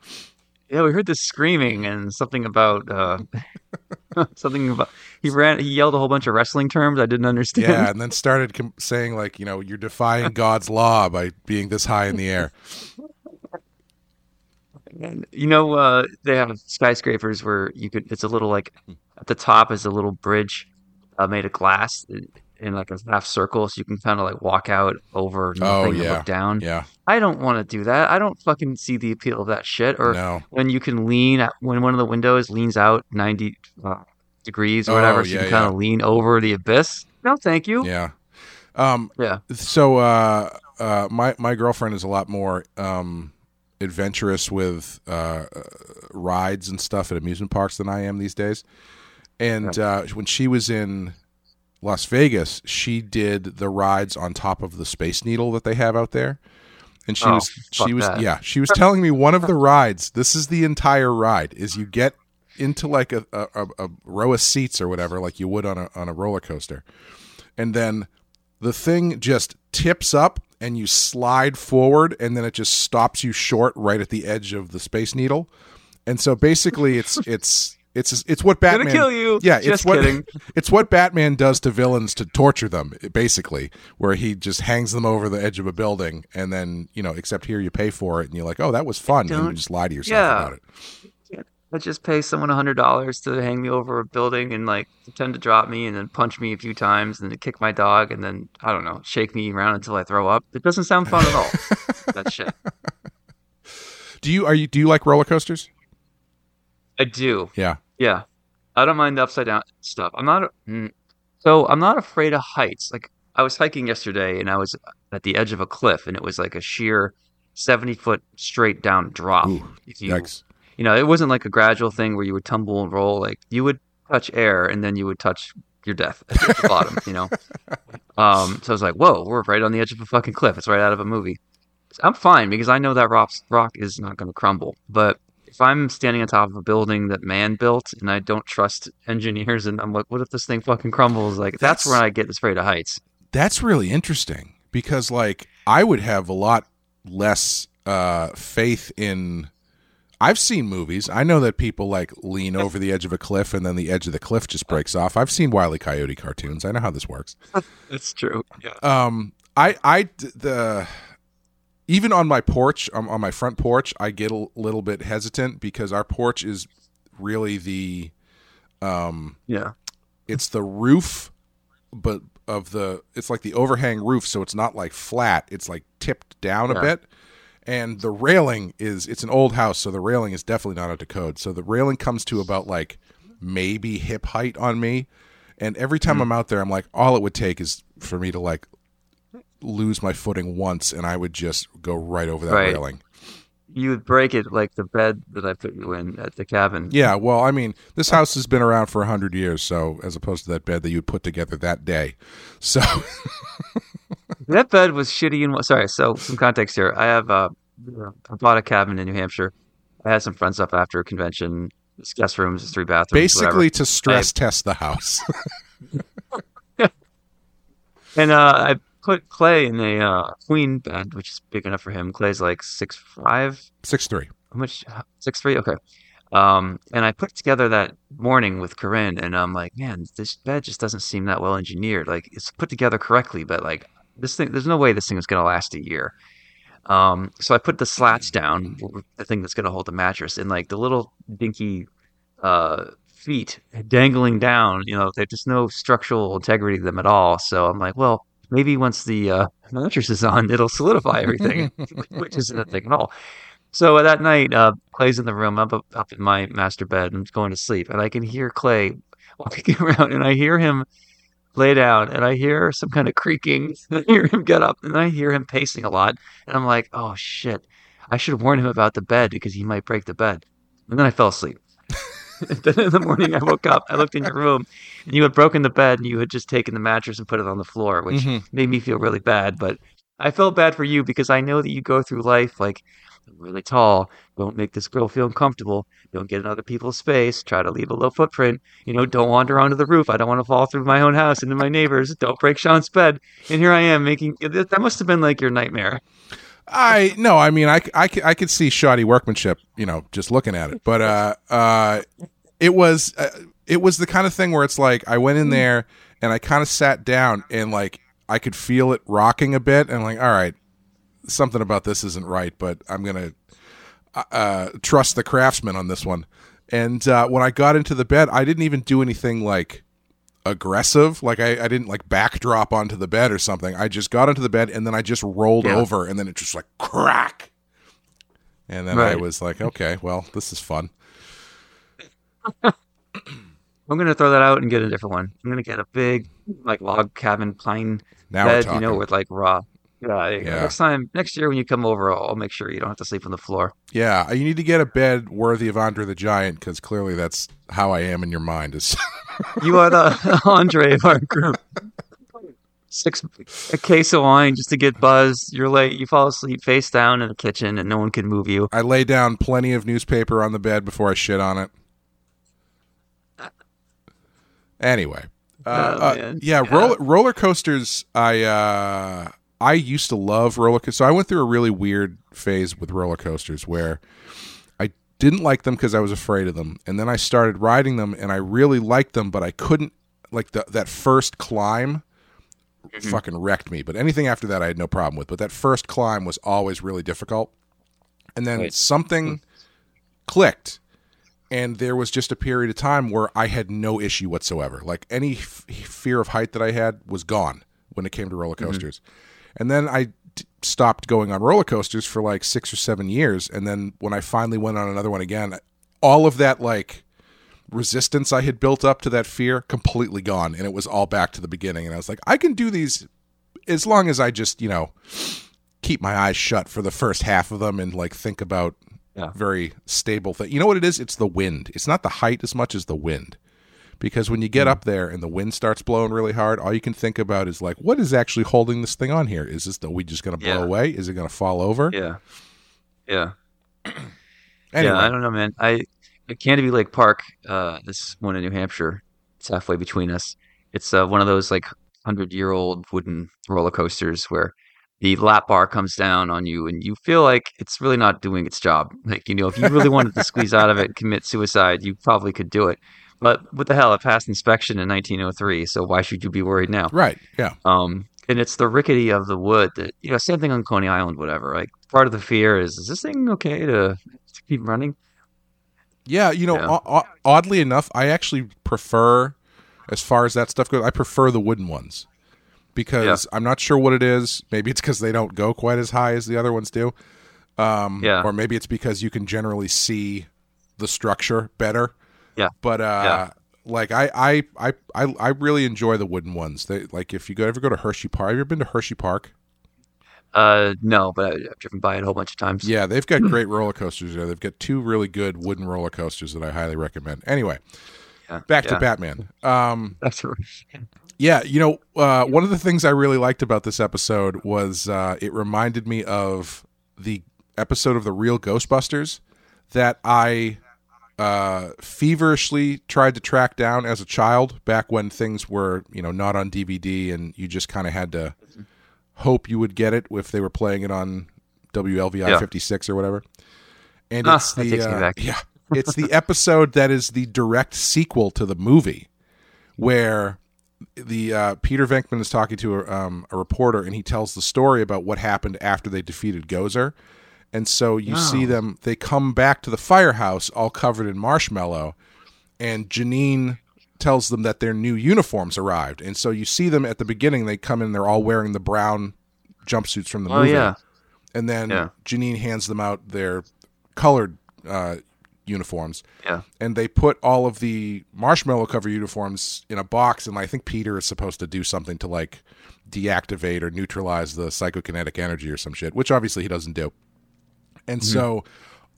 Yeah, we heard this screaming and something about uh, something about he ran he yelled a whole bunch of wrestling terms I didn't understand. Yeah, and then started com- saying like you know you're defying God's law by being this high in the air. And, you know, uh, they have skyscrapers where you could. It's a little like at the top is a little bridge uh, made of glass in, like a half circle, so you can kind of like walk out over Oh, nothing and yeah. look down. Yeah, I don't want to do that. I don't fucking see the appeal of that shit. Or no. when you can lean at- when one of the windows leans out ninety uh, degrees or Oh, whatever, so you can kind yeah. of lean over the abyss. No, thank you. Yeah. Um, Yeah. so uh, uh, my my girlfriend is a lot more um, adventurous with uh, rides and stuff at amusement parks than I am these days. And uh, when she was in Las Vegas, she did the rides on top of the Space Needle that they have out there. And she Oh, was she was that. yeah she was telling me one of the rides. This is the entire ride. Is you get into like a, a, a- a row of seats or whatever, like you would on a on a roller coaster, and then the thing just tips up and you slide forward and then it just stops you short right at the edge of the space needle. And so basically it's it's it's it's what Gonna Batman kill you. Yeah, it's what kidding. it's what Batman does to villains to torture them, basically, where he just hangs them over the edge of a building and then, you know, except here you pay for it and you're like, "Oh, that was fun." And you Don't- just lie to yourself Yeah. about it. I just pay someone a hundred dollars to hang me over a building and like pretend to drop me and then punch me a few times and then kick my dog and then I don't know shake me around until I throw up. It doesn't sound fun at all. that shit. Do you are you do you like roller coasters? I do. Yeah. Yeah, I don't mind the upside down stuff. I'm not. mm, So I'm not afraid of heights. Like I was hiking yesterday and I was at the edge of a cliff and it was like a sheer seventy foot straight down drop. Ooh, you Yikes. you know, it wasn't like a gradual thing where you would tumble and roll. Like you would touch air and then you would touch your death at the bottom, you know? Um, so I was like, whoa, we're right on the edge of a fucking cliff. It's right out of a movie. I'm fine because I know that rock, rock is not going to crumble. But if I'm standing on top of a building that man built and I don't trust engineers and I'm like, what if this thing fucking crumbles? Like, that's, That's- where I get afraid of heights. That's really interesting because like I would have a lot less uh faith in I've seen movies. I know that people like lean over the edge of a cliff and then the edge of the cliff just breaks off. I've seen Wile E. Coyote cartoons. I know how this works. That's true. Yeah. Um, I, I, the even on my porch, um, on my front porch, I get a little bit hesitant because our porch is really the, um, Yeah. it's the roof, but of the, it's like the overhang roof, so it's not like flat. It's like tipped down a bit. And the railing is, it's an old house, so the railing is definitely not up to code. So the railing comes to about like maybe hip height on me. And every time Hmm. I'm out there, I'm like, all it would take is for me to like lose my footing once, and I would just go right over that Right. railing. You would break it like the bed that I put you in at the cabin. Yeah, well, I mean, this house has been around for a hundred years, so as opposed to that bed that you put together that day, so That bed was shitty and sorry. So some context here. I have uh, I bought a cabin in New Hampshire. I had some friends up after a convention. It's guest rooms, three bathrooms. basically whatever. to stress test the house. and uh, I Clay in a uh, queen bed, which is big enough for him. Clay's like six five, six three. five. Six three. How much? Six three. Okay. Um, and I put it together that morning with Corinne, and I'm like, man, this bed just doesn't seem that well engineered. Like it's put together correctly, but like this thing, there's no way this thing is gonna last a year. Um, so I put the slats down, the thing that's gonna hold the mattress, and like the little dinky uh, feet dangling down. You know, there's just no structural integrity to them at all. So I'm like, well, maybe once the uh, mattress is on, it'll solidify everything, which isn't a thing at all. So uh, that night, uh, Clay's in the room. I'm up, up in my master bed. I'm going to sleep, and I can hear Clay walking around, and I hear him lay down, and I hear some kind of creaking. And I hear him get up, and I hear him pacing a lot. And I'm like, oh shit, I should warn him about the bed because he might break the bed. And then I fell asleep. then in the morning, I woke up. I looked in your room, and you had broken the bed, and you had just taken the mattress and put it on the floor, which Mhm. made me feel really bad. But I felt bad for you because I know that you go through life like I'm really tall. Don't make this girl feel uncomfortable. Don't get in other people's space. Try to leave a low footprint. You know, don't wander onto the roof. I don't want to fall through my own house into my neighbors. Don't break Sean's bed. And here I am making that that must have been like your nightmare. I no, I mean, I, I, I could see shoddy workmanship, you know, just looking at it. But uh, uh, it was uh, it was the kind of thing where it's like I went in there and I kind of sat down and like I could feel it rocking a bit, and like, all right, something about this isn't right, but I'm gonna uh, trust the craftsman on this one. And uh, when I got into the bed, I didn't even do anything like aggressive. Like I, I didn't like backdrop onto the bed or something. I just got into the bed and then I just rolled Yeah. over and then it just like crack. And then I was like, okay, well, this is fun. I'm gonna throw that out and get a different one. I'm gonna get a big like log cabin pine Now bed, you know, with like raw. Yeah, there you go. Yeah. Next time, next year when you come over, I'll, I'll make sure you don't have to sleep on the floor. yeah, you need to get a bed worthy of Andre the Giant because clearly that's how I am in your mind. Is You are the Andre of our group. Six a case of wine just to get buzzed. You're late. You fall asleep face down in the kitchen, and no one can move you. I lay down plenty of newspaper on the bed before I shit on it. Anyway, Uh, Oh, uh, yeah, Yeah. roller roller coasters. I uh, I used to love roller coasters. So I went through a really weird phase with roller coasters where I didn't like them because I was afraid of them, and then I started riding them, and I really liked them, but I couldn't like the, that first climb. Fucking wrecked me, but anything after that I had no problem with. But that first climb was always really difficult, and then Right. something clicked and there was just a period of time where I had no issue whatsoever. Like any f- fear of height that I had was gone when it came to roller mm-hmm. coasters. And then I d- stopped going on roller coasters for like 6 or 7 years and then when I finally went on another one again, all of that like resistance I had built up to that fear completely gone and it was all back to the beginning and I was like I can do these as long as I just, you know, keep my eyes shut for the first half of them and like think about Yeah. very stable thing. You know what it is? It's the wind. It's not the height as much as the wind. Because when you get Hmm. up there and the wind starts blowing really hard, all you can think about is like, what is actually holding this thing on here? Is this are we just going to blow Yeah. away? Is it going to fall over? Yeah. Yeah. Anyway, Yeah, I don't know, man. I at Canterbury Lake Park, uh, this one in New Hampshire, it's halfway between us. It's uh, one of those like hundred year old wooden roller coasters where the lap bar comes down on you and you feel like it's really not doing its job. Like, you know, if you really wanted to squeeze out of it and commit suicide, you probably could do it. But what the hell, it passed inspection in 1903, so why should you be worried now? right? Yeah, Um, and it's the rickety of the wood that you know, same thing on Coney Island, whatever. Like part of the fear is, is this thing okay to, to keep running? yeah. You know, Yeah. o- oddly enough, I actually prefer, as far as that stuff goes, I prefer the wooden ones because I'm not sure what it is. Maybe it's because they don't go quite as high as the other ones do. Um, Yeah. Or maybe it's because you can generally see the structure better. Yeah. But uh, Yeah. like I, I I I I really enjoy the wooden ones. They like if you go ever go to Hershey Park. Have you ever been to Hershey Park? Uh, no, but I've driven by it a whole bunch of times. Yeah, they've got great roller coasters there. They've got two really good wooden roller coasters that I highly recommend. Anyway, Yeah, back to. Batman. Um, That's right. Yeah, you know, uh, one of the things I really liked about this episode was uh, it reminded me of the episode of the real Ghostbusters that I uh, feverishly tried to track down as a child back when things were, you know, not on DVD and you just kind of had to hope you would get it if they were playing it on WLVI Yeah. 56 or whatever. And Ah, it's the uh, yeah, it's the episode that is the direct sequel to the movie where the uh, Peter Venkman is talking to a, um, a reporter, and he tells the story about what happened after they defeated Gozer. And so you see them; they come back to the firehouse, all covered in marshmallow, and Janine tells them that their new uniforms arrived. And so you see them at the beginning; they come in, they're all wearing the brown jumpsuits from the Oh movie, yeah, and then Yeah. Janine hands them out their colored uh, uniforms yeah, and they put all of the marshmallow cover uniforms in a box and i think peter is supposed to do something to like deactivate or neutralize the psychokinetic energy or some shit which obviously he doesn't do and so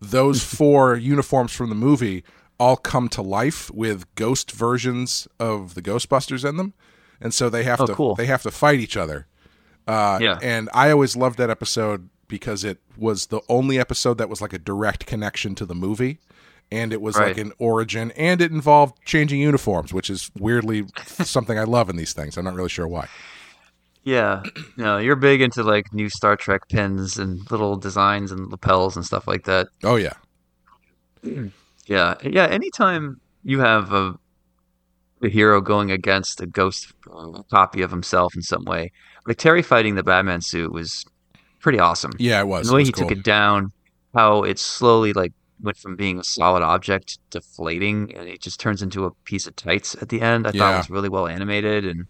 those four uniforms from the movie all come to life with ghost versions of the ghostbusters in them and so they have Oh, to cool. they have to fight each other uh, Yeah. And I always loved that episode because it was the only episode that was like a direct connection to the movie. And it was like an origin and it involved changing uniforms, which is weirdly something I love in these things. I'm not really sure why. yeah. No, you're big into like new Star Trek pins and little designs and lapels and stuff like that. Oh, yeah. Yeah, yeah. Anytime you have a, a hero going against a ghost copy of himself in some way, like Terry fighting the Batman suit was pretty awesome. Yeah, it was. And the way was he cool. took it down, how it slowly like went from being a solid object to deflating, and it just turns into a piece of tights at the end. I Yeah. thought was really well animated, and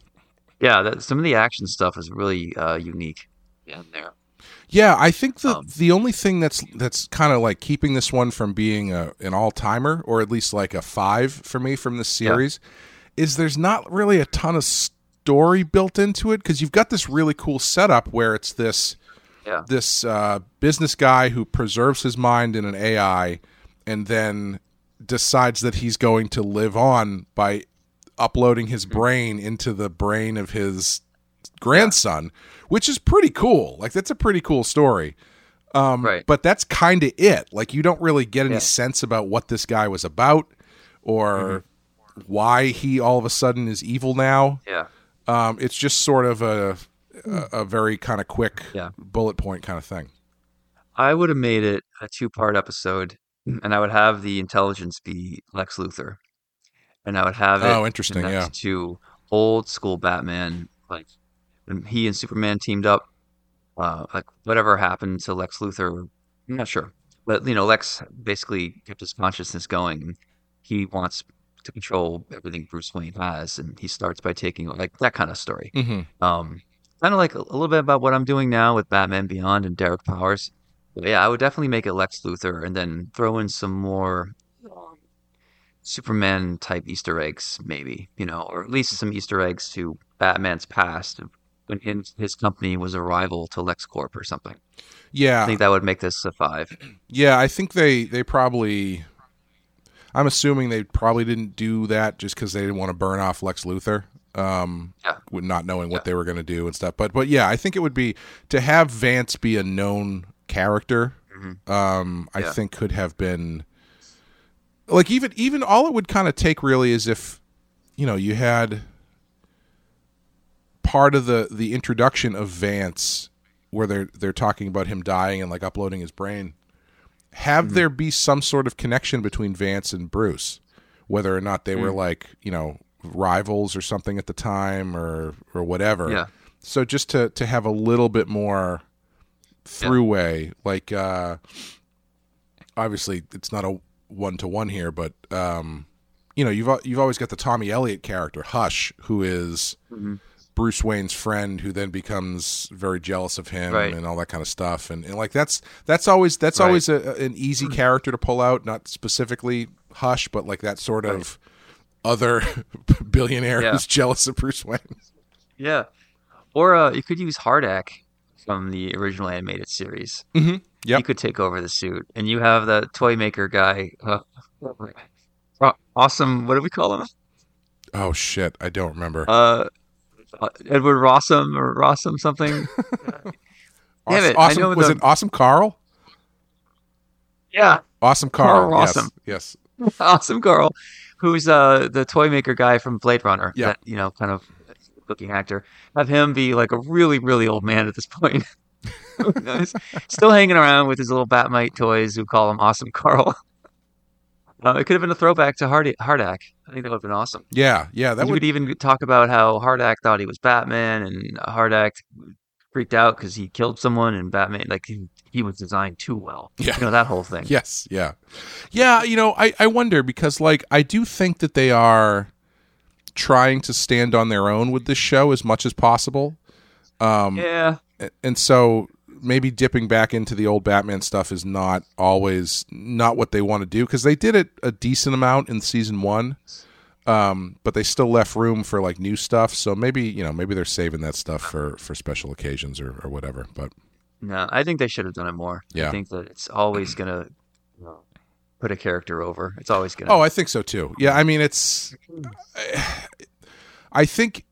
yeah, that, some of the action stuff is really uh, unique in there. Yeah, I think the Um, the only thing that's that's kind of like keeping this one from being a, an all timer, or at least like a five for me from this Yeah. series, is there's not really a ton of story built into it because you've got this really cool setup where it's this Yeah. this uh, business guy who preserves his mind in an AI and then decides that he's going to live on by uploading his brain into the brain of his grandson, which is pretty cool. Like that's a pretty cool story. Um, Right. But that's kind of it. Like you don't really get any Yeah. sense about what this guy was about, or why he all of a sudden is evil now. Yeah. Um, it's just sort of a a, a very kind of quick Yeah. bullet point kind of thing. I would have made it a two part episode, and I would have the intelligence be Lex Luthor, and I would have it Oh, interesting, yeah. to old school Batman, like when he and Superman teamed up. Uh, like whatever happened to Lex Luthor, I'm not sure, but you know, Lex basically kept his consciousness going. He wants to control everything Bruce Wayne has, and he starts by taking like that kind of story. hmm Um, kind of like a, a little bit about what I'm doing now with Batman Beyond and Derek Powers. But yeah, I would definitely make it Lex Luthor and then throw in some more um, Superman type Easter eggs, maybe, you know, or at least some Easter eggs to Batman's past when his, his company was a rival to LexCorp or something. Yeah. I think that would make this a five. yeah. I think they they probably. I'm assuming they probably didn't do that just because they didn't want to burn off Lex Luthor. Um, Yeah. with not knowing what Yeah. they were going to do and stuff. But but yeah, I think it would be to have Vance be a known character. Mhm. Um, I Yeah. think could have been like even even all it would kind of take really is if you know you had part of the the introduction of Vance where they're they're talking about him dying and like uploading his brain have Mm-hmm. there be some sort of connection between Vance and Bruce whether or not they were Mm. like you know rivals or something at the time or or whatever Yeah. so just to to have a little bit more throughway like uh obviously it's not a one to one here but um you know you've you've always got the Tommy Elliott character Hush who is Mhm. Bruce Wayne's friend who then becomes very jealous of him Right. and all that kind of stuff and, and like that's that's always that's Right. always a, an easy character to pull out not specifically Hush but like that sort of other billionaire Yeah. who's jealous of Bruce Wayne Yeah. Or uh, you could use HARDAC from the original animated series. mm-hmm. Yep. He could take over the suit, and you have the toy maker guy. Uh, uh, awesome. What do we call him? oh shit I don't remember Uh, uh, Edward Rossum or Rossum something. Damn it! I know was the- it Awesome Carl yeah, Awesome Carl, Carl yes yes awesome Carl, who's uh the toy maker guy from Blade Runner. Yeah. That you know, kind of looking actor. Have him be like a really, really old man at this point. Still hanging around with his little Batmite toys who call him Awesome Carl. Uh, it could have been a throwback to Hardy- HARDAC. I think that would have been awesome. yeah yeah that you would could even talk about how HARDAC thought he was Batman, and HARDAC freaked out because he killed someone, and Batman like he, he was designed too well. Yeah. you know that whole thing. Yes, yeah. Yeah, you know, I, I wonder because like I do think that they are trying to stand on their own with this show as much as possible. Um yeah, and so maybe dipping back into the old Batman stuff is not always not what they want to do because they did it a decent amount in season 1. Um but they still left room for like new stuff, so maybe, you know, maybe they're saving that stuff for for special occasions or or whatever, but no, I think they should have done it more. Yeah. I think that it's always gonna you know, put a character over. It's always gonna. Oh, I think so too. Yeah, I mean it's I think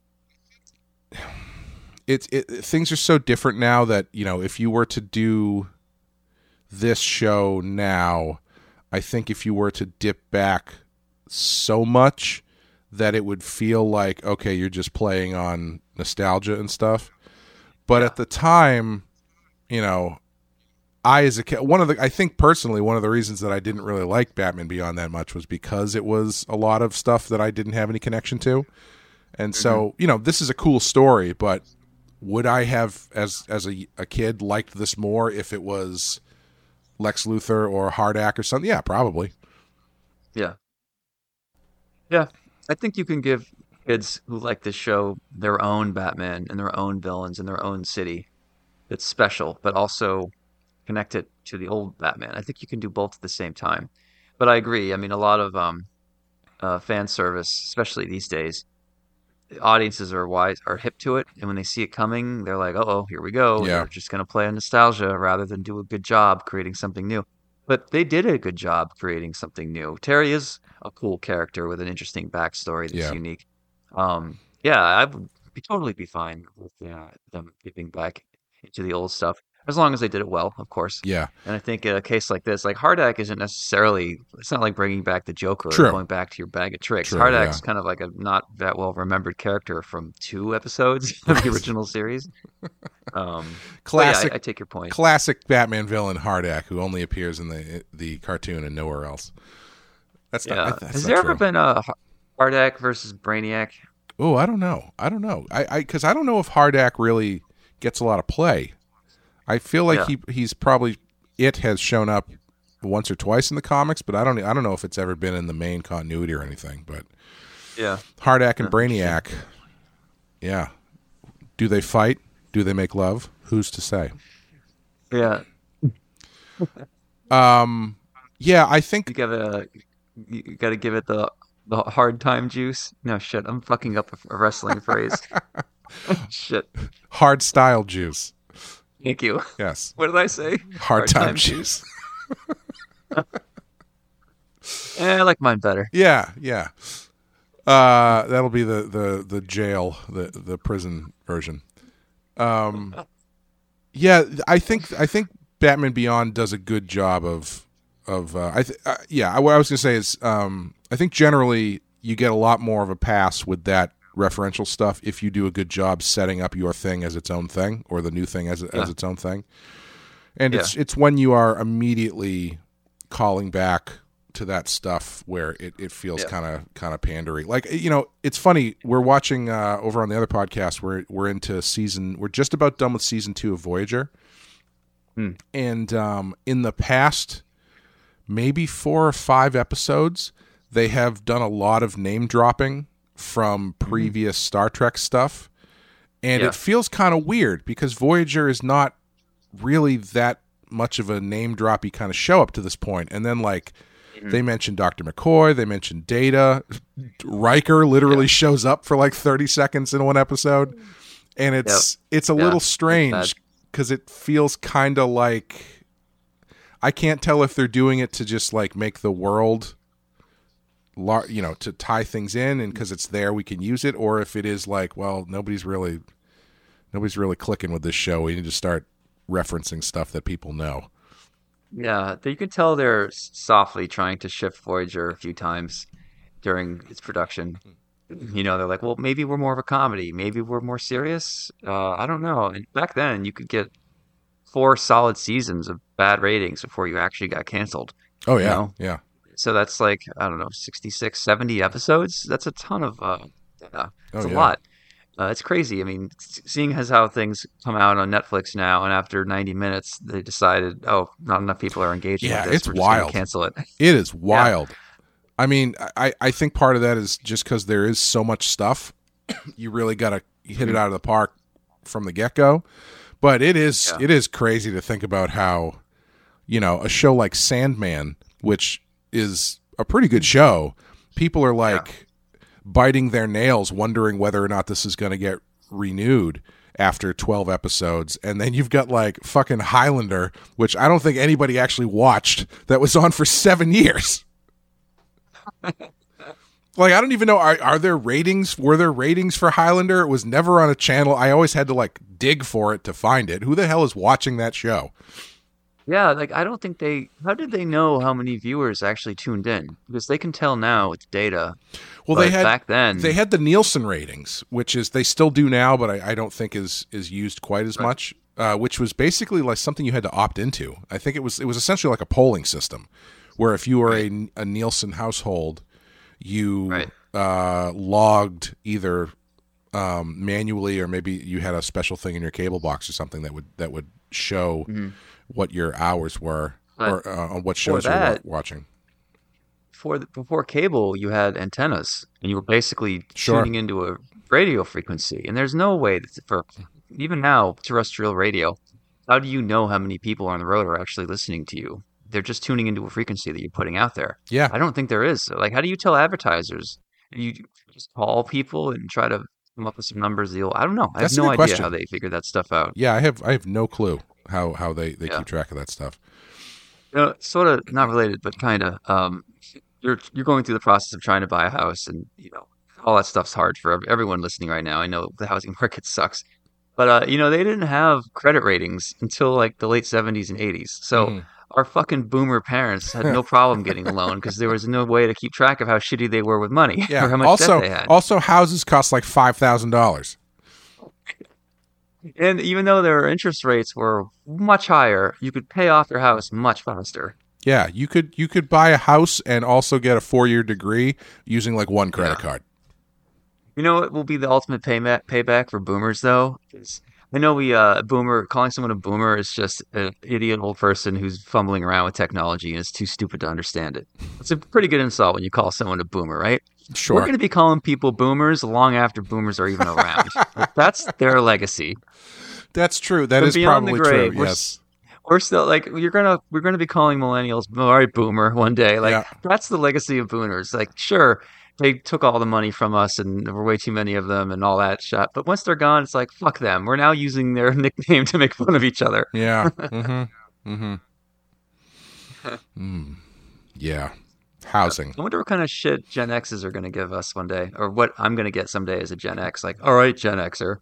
it's it, things are so different now that, you know, if you were to do this show now, I think if you were to dip back so much that it would feel like okay, you're just playing on nostalgia and stuff. But at the time, you know, I as a kid, one of the I think personally one of the reasons that I didn't really like Batman Beyond that much was because it was a lot of stuff that I didn't have any connection to, and so mm-hmm. you know this is a cool story, but would I have as as a, a kid liked this more if it was Lex Luthor or HARDAC or something? Yeah, probably. Yeah. Yeah. I think you can give kids who like this show their own Batman and their own villains and their own city It's special, but also connect it to the old Batman. I think you can do both at the same time. But I agree. I mean, a lot of um, uh, fan service, especially these days, audiences are wise, are hip to it, and when they see it coming, they're like, "Oh, here we go." Yeah. They're just going to play on nostalgia rather than do a good job creating something new. But they did a good job creating something new. Terry is a cool character with an interesting backstory that's Yeah. unique. Um, yeah, I would be totally be fine with uh, them dipping back into the old stuff. As long as they did it well, of course. Yeah, And I think in a case like this, like HARDAC isn't necessarily. It's not like bringing back the Joker True. or going back to your bag of tricks. True, HARDAC's yeah. kind of like a not that well remembered character from two episodes of the original series. Um, classic, Yeah, I, I take your point. classic Batman villain HARDAC, who only appears in the the cartoon and nowhere else. That's yeah. not. That's Has not there ever been a Har- HARDAC versus Brainiac? Oh, I don't know. I don't know. I I because I don't know if HARDAC really gets a lot of play. I feel like Yeah. he he's probably it has shown up once or twice in the comics, but I don't I don't know if it's ever been in the main continuity or anything. But Yeah. HARDAC and Brainiac, yeah. Do they fight? Do they make love? Who's to say? Yeah. Um, yeah, I think give it a. You got to give it the the hard time juice. No shit. I'm fucking up a wrestling phrase. shit. hard style juice. Thank you. Yes, What did I say? hard, time, juice. Eh, I like mine better. Yeah, yeah. Uh, that'll be the the the jail, the the prison version. Um, yeah, I think I think Batman Beyond does a good job of of uh, I th- uh, yeah. What I was gonna say is um, I think generally you get a lot more of a pass with that referential stuff if you do a good job setting up your thing as its own thing or the new thing as as its own thing. And it's it's when you are immediately calling back to that stuff where it, it feels kind of kind of pandery. Like you know, it's funny. We're watching uh, over on the other podcast. We're we're into season. We're just about done with season two of Voyager. Hmm. And um, in the past, maybe four or five episodes, they have done a lot of name dropping from mm-hmm. previous Star Trek stuff, and Yeah. it feels kind of weird because Voyager is not really that much of a name droppy kind of show up to this point. And then like mm-hmm. they mentioned Dr. McCoy, they mentioned Data, Riker literally shows up for like 30 seconds in one episode. And it's it's a Yeah, little strange cuz it feels kind of like I can't tell if they're doing it to just like make the world lar- you know, to tie things in and cuz it's there we can use it or if it is like, well, nobody's really nobody's really clicking with this show. We need to start referencing stuff that people know. Yeah, you can tell they're softly trying to shift Voyager a few times during its production. You know, they're like, well, maybe we're more of a comedy. Maybe we're more serious. Uh, I don't know. And back then, you could get four solid seasons of bad ratings before you actually got canceled. Oh You yeah. know? Yeah. So that's like, I don't know, 66, 70 episodes. That's a ton of, uh, yeah, it's Oh, a yeah. lot. Uh, it's crazy. I mean, seeing as how things come out on Netflix now, and after 90 minutes, they decided, oh, not enough people are engaging Yeah, with this. it's We're wild. cancel it. It is wild. I mean, I, I think part of that is just because there is so much stuff. You really got to hit Mm-hmm. it out of the park from the get go. But it is Yeah. it is crazy to think about how, you know, a show like Sandman, which is a pretty good show, people are like biting their nails, wondering whether or not this is going to get renewed after 12 episodes. And then you've got like fucking Highlander, which I don't think anybody actually watched, that was on for seven years. like, I don't even know. Are, are there ratings? Were there ratings for Highlander? It was never on a channel. I always had to like dig for it to find it. Who the hell is watching that show? Yeah, like I don't think they. How did they know how many viewers actually tuned in? Because they can tell now with data. Well, they had back then- they had the Nielsen ratings, which is they still do now, but I, I don't think is is used quite as much. Uh, which was basically like something you had to opt into. I think it was it was essentially like a polling system, where if you were a, a Nielsen household, you Right. uh, logged either um, manually or maybe you had a special thing in your cable box or something that would that would show what your hours were But or uh, on what shows you were watching. Before the, before cable, you had antennas, and you were basically Sure. tuning into a radio frequency. And there's no way that for even now terrestrial radio. How do you know how many people on the road are actually listening to you? They're just tuning into a frequency that you're putting out there. Yeah, I don't think there is. Like, how do you tell advertisers? You just call people and try to come up with some numbers. Deal. I don't know. I That's have no idea question. how they figure that stuff out. yeah. I have I have no clue how how they they Yeah. keep track of that stuff. You know, sort of not related, but kind of. Um, you're you're going through the process of trying to buy a house, and you know all that stuff's hard for everyone listening right now. I know the housing market sucks. But uh, you know, they didn't have credit ratings until like the late seventies and eighties. So Mhm. our fucking boomer parents had no problem getting a loan because there was no way to keep track of how shitty they were with money Yeah. or how much also, debt they had. also houses cost like five thousand dollars. And even though their interest rates were much higher, you could pay off your house much faster. Yeah, you could you could buy a house and also get a four year degree using like one credit Yeah. card. You know what will be the ultimate payback payback for boomers though? I know we uh boomer calling someone a boomer is just an idiot old person who's fumbling around with technology and is too stupid to understand it. It's a pretty good insult when you call someone a boomer, right? Sure. We're going to be calling people boomers long after boomers are even around. Like, That's their legacy. That's true. That From is beyond the probably true. grave, we're Yes. We're still like you're gonna we're gonna be calling millennials all right boomer one day. Like Yeah. that's the legacy of boomers. Like sure they took all the money from us and there were way too many of them and all that shit. But once they're gone, it's like fuck them. We're now using their nickname to make fun of each other. Yeah. Mm-hmm. Mm-hmm. mm. Yeah. Housing. I wonder what kind of shit Gen X's are gonna give us one day, or what I'm gonna get someday as a Gen X. Like, all right, Gen Xer.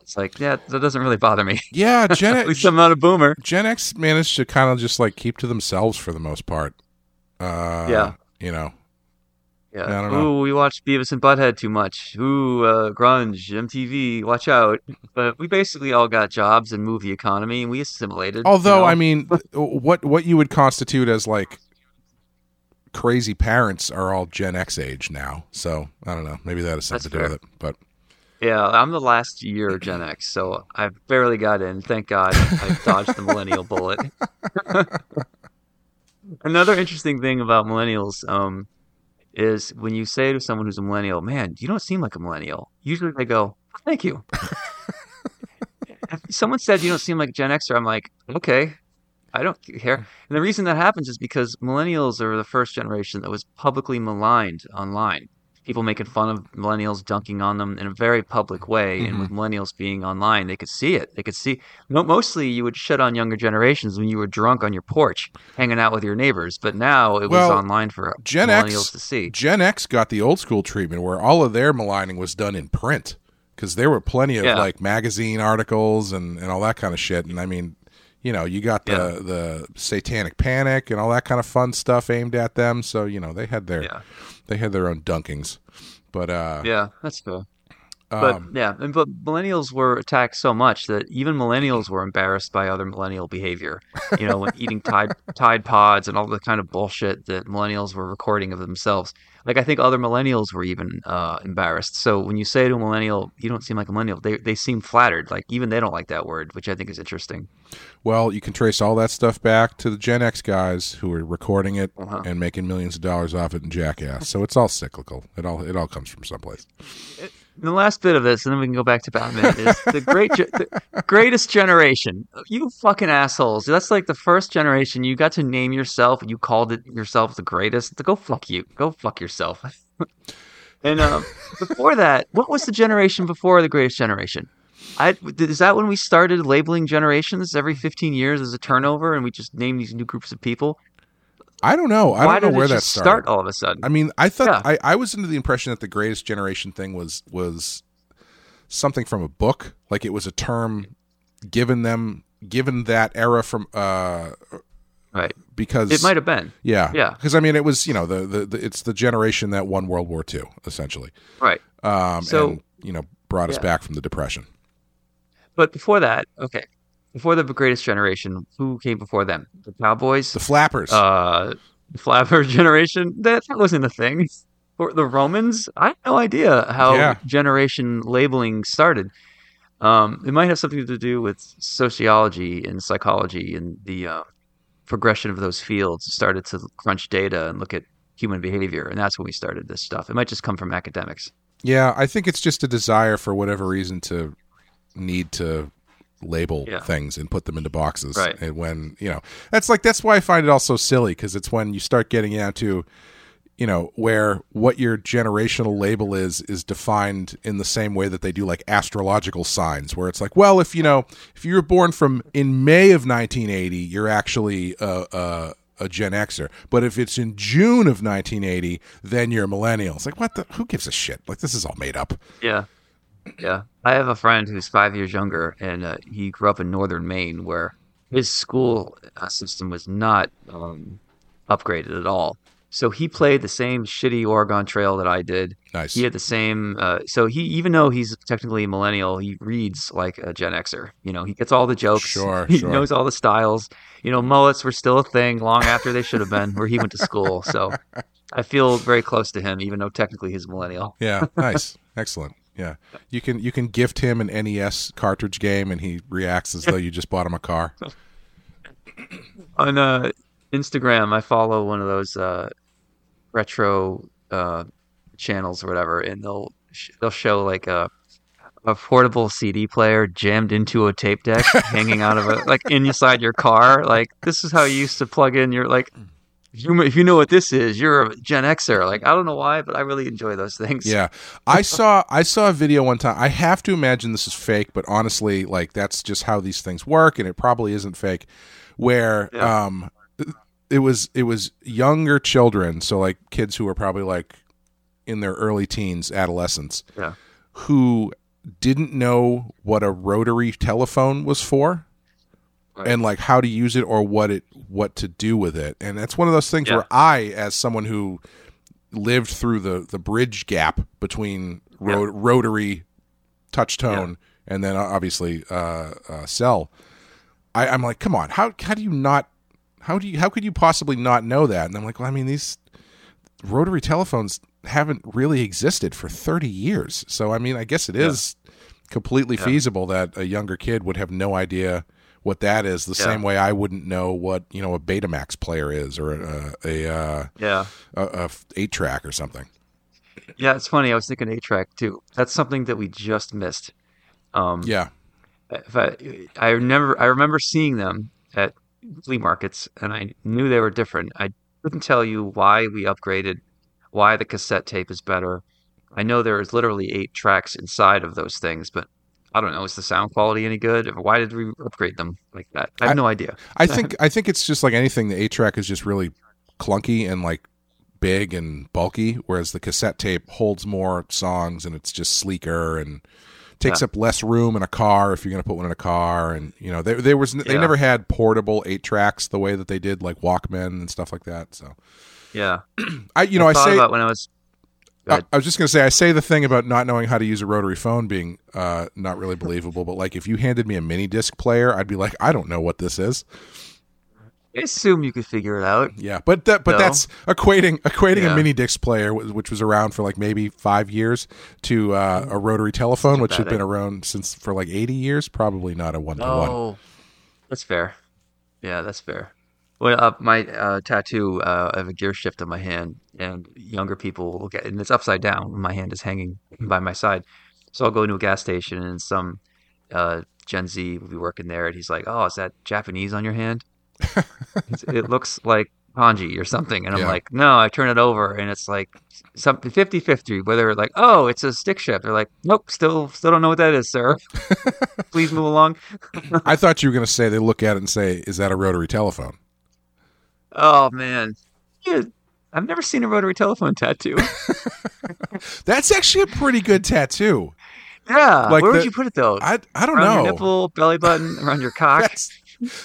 It's like, yeah, that doesn't really bother me. Yeah, Gen At X, least I'm not a boomer. Gen X managed to kind of just like keep to themselves for the most part. Uh, Yeah. You know. Yeah. I don't know. We watched Beavis and Butthead too much. Ooh, uh, grunge, MTV, watch out. But we basically all got jobs and moved the economy, and we assimilated. you Although know? I mean, what what you would constitute as like crazy parents are all Gen X age now. So I don't know. Maybe that has something That's to do with it. But yeah, I'm the last year Gen X, so I've barely got in. Thank God, I dodged the millennial bullet. Another interesting thing about millennials um, is when you say to someone who's a millennial, "Man, you don't seem like a millennial." Usually they go, "Thank you." if someone said you don't seem like Gen Xer, I'm like, okay, I don't care. Mm. And the reason that happens is because millennials are the first generation that was publicly maligned online. People making fun of millennials, dunking on them in a very public way. And with mm-hmm. millennials being online, they could see it. They could see. Mostly, you would shit on younger generations when you were drunk on your porch, hanging out with your neighbors. But now it was online for Gen millennials X to see. Gen X got the old school treatment where all of their maligning was done in print because there were plenty of Yeah. like magazine articles and, and all that kind of shit. And I mean, you know, you got the Yeah. the Satanic Panic and all that kind of fun stuff aimed at them. So you know they had their Yeah. they had their own dunkings. But uh, Yeah, that's. But um, yeah, and but millennials were attacked so much that even millennials were embarrassed by other millennial behavior. You know, when eating Tide Tide Pods and all the kind of bullshit that millennials were recording of themselves. Like I think other millennials were even uh, embarrassed. So when you say to a millennial, "You don't seem like a millennial," they they seem flattered. Like even they don't like that word, which I think is interesting. Well, you can trace all that stuff back to the Gen X guys who were recording it Uh-huh. and making millions of dollars off it in Jackass. So it's all cyclical. It all it all comes from someplace. And the last bit of this, and then we can go back to Batman, is the great, ge- the greatest generation. You fucking assholes! That's like the first generation. You got to name yourself. You called it yourself the greatest. Go fuck you. Go fuck yourself. and um, before that, what was the generation before the greatest generation? I is that when we started labeling generations every fifteen years as a turnover, and we just name these new groups of people? I don't know. I Why don't know where that started. start all of a sudden? I mean, I thought Yeah. I, I was under the impression that the greatest generation thing was was something from a book, like it was a term given them given that era from uh right. because It might have been. yeah yeah. because I mean it was you know the, the the it's the generation that won World War II essentially Right. um So- and you know brought us back from the depression. But before that, okay, before the greatest generation, who came before them? The Cowboys, The flappers. uh, the Flapper generation. That, that wasn't a thing. Or the Romans. I have no idea how Yeah. generation labeling started. Um, it might have something to do with sociology and psychology and the uh, progression of those fields. Started to crunch data and look at human behavior, and that's when we started this stuff. It might just come from academics. Yeah, I think it's just a desire for whatever reason to need to label Yeah. things and put them into boxes. Right. And when, you know, that's like, that's why I find it all so silly because it's when you start getting down to, you know, where what your generational label is, is defined in the same way that they do like astrological signs, where it's like, well, if, you know, if you were born from in May of 1980, you're actually a, a, a Gen Xer. But if it's in June of 1980, then you're a millennial. It's like, what the, who gives a shit? Like, this is all made up. Yeah. Yeah, I have a friend who's five years younger, and uh, he grew up in northern Maine, where his school uh, system was not um, upgraded at all. So he played the same shitty Oregon Trail that I did. Nice. He had the same. Uh, so he, even though he's technically a millennial, he reads like a Gen Xer. You know, he gets all the jokes. Sure, he sure. knows all the styles. You know, mullets were still a thing long after they should have been, where he went to school. So I feel very close to him, even though technically he's a millennial. Yeah, nice, excellent. Yeah, you can you can gift him an NES cartridge game, and he reacts as though you just bought him a car. on uh, Instagram, I follow one of those uh, retro uh, channels or whatever, and they'll sh- they'll show like a a portable CD player jammed into a tape deck, hanging out of a like inside your car. Like this is how you used to plug in your like. If you, if you know what this is, you're a Gen Xer. Like I don't know why, but I really enjoy those things. Yeah, I saw I saw a video one time. I have to imagine this is fake, but honestly, like that's just how these things work, and it probably isn't fake. Where Yeah. um, it was it was younger children, so like kids who were probably like in their early teens, adolescents, Yeah. who didn't know what a rotary telephone was for Right. and like how to use it or what it what to do with it. And that's one of those things Yeah. where i as someone who lived through the the bridge gap between ro- rotary touch tone and then uh, obviously uh, uh cell I, i'm like come on how how do you not how do you how could you possibly not know that? And i'm like well i mean these rotary telephones haven't really existed for 30 years. So i mean i guess it is completely feasible that a younger kid would have no idea what that is the Yeah. same way i wouldn't know what you know a betamax player is or a a, uh, Yeah. a, a eight track or something Yeah, it's funny. I was thinking eight track too. That's something that we just missed. Um, yeah if I, I remember I remember seeing them at flea markets, and I knew they were different. I couldn't tell you why we upgraded, why the cassette tape is better. I know there is literally eight tracks inside of those things, but I don't know. Is the sound quality any good? Why did we upgrade them like that? I have no idea. I think I think it's just like anything. The eight track is just really clunky and like big and bulky, whereas the cassette tape holds more songs and it's just sleeker and takes Yeah. up less room in a car if you're going to put one in a car. And you know, there there was they Yeah. never had portable eight tracks the way that they did like Walkman and stuff like that. So Yeah, I you know I, thought say about when I was. I. I was just going to say I say the thing about not knowing how to use a rotary phone being uh, not really believable, but like if you handed me a mini disc player, I'd be like, I don't know what this is. I assume you could figure it out. Yeah, but that but No. that's equating equating a mini disc player, which was around for like maybe five years, to uh, a rotary telephone, which had been around since for like eighty years. Probably not a one to one. Oh, that's fair. Yeah, that's fair. Well, uh, my uh, tattoo, uh, I have a gear shift on my hand, and younger people will look at and it's upside down. My hand is hanging by my side. So I'll go into a gas station, and some uh, Gen Z will be working there, and he's like, "Oh, is that Japanese on your hand? It looks like kanji or something." And I'm Yeah. like, "No." I turn it over, and it's like something 50-50, where they're like, "Oh, it's a stick shift." They're like, "Nope, still still don't know what that is, sir. Please move along." I thought you were going to say they look at it and say, "Is that a rotary telephone?" Oh man, yeah, I've never seen a rotary telephone tattoo. That's actually a pretty good tattoo. Yeah, Like where the- would you put it though? I I don't around know. your nipple, belly button, around your cock.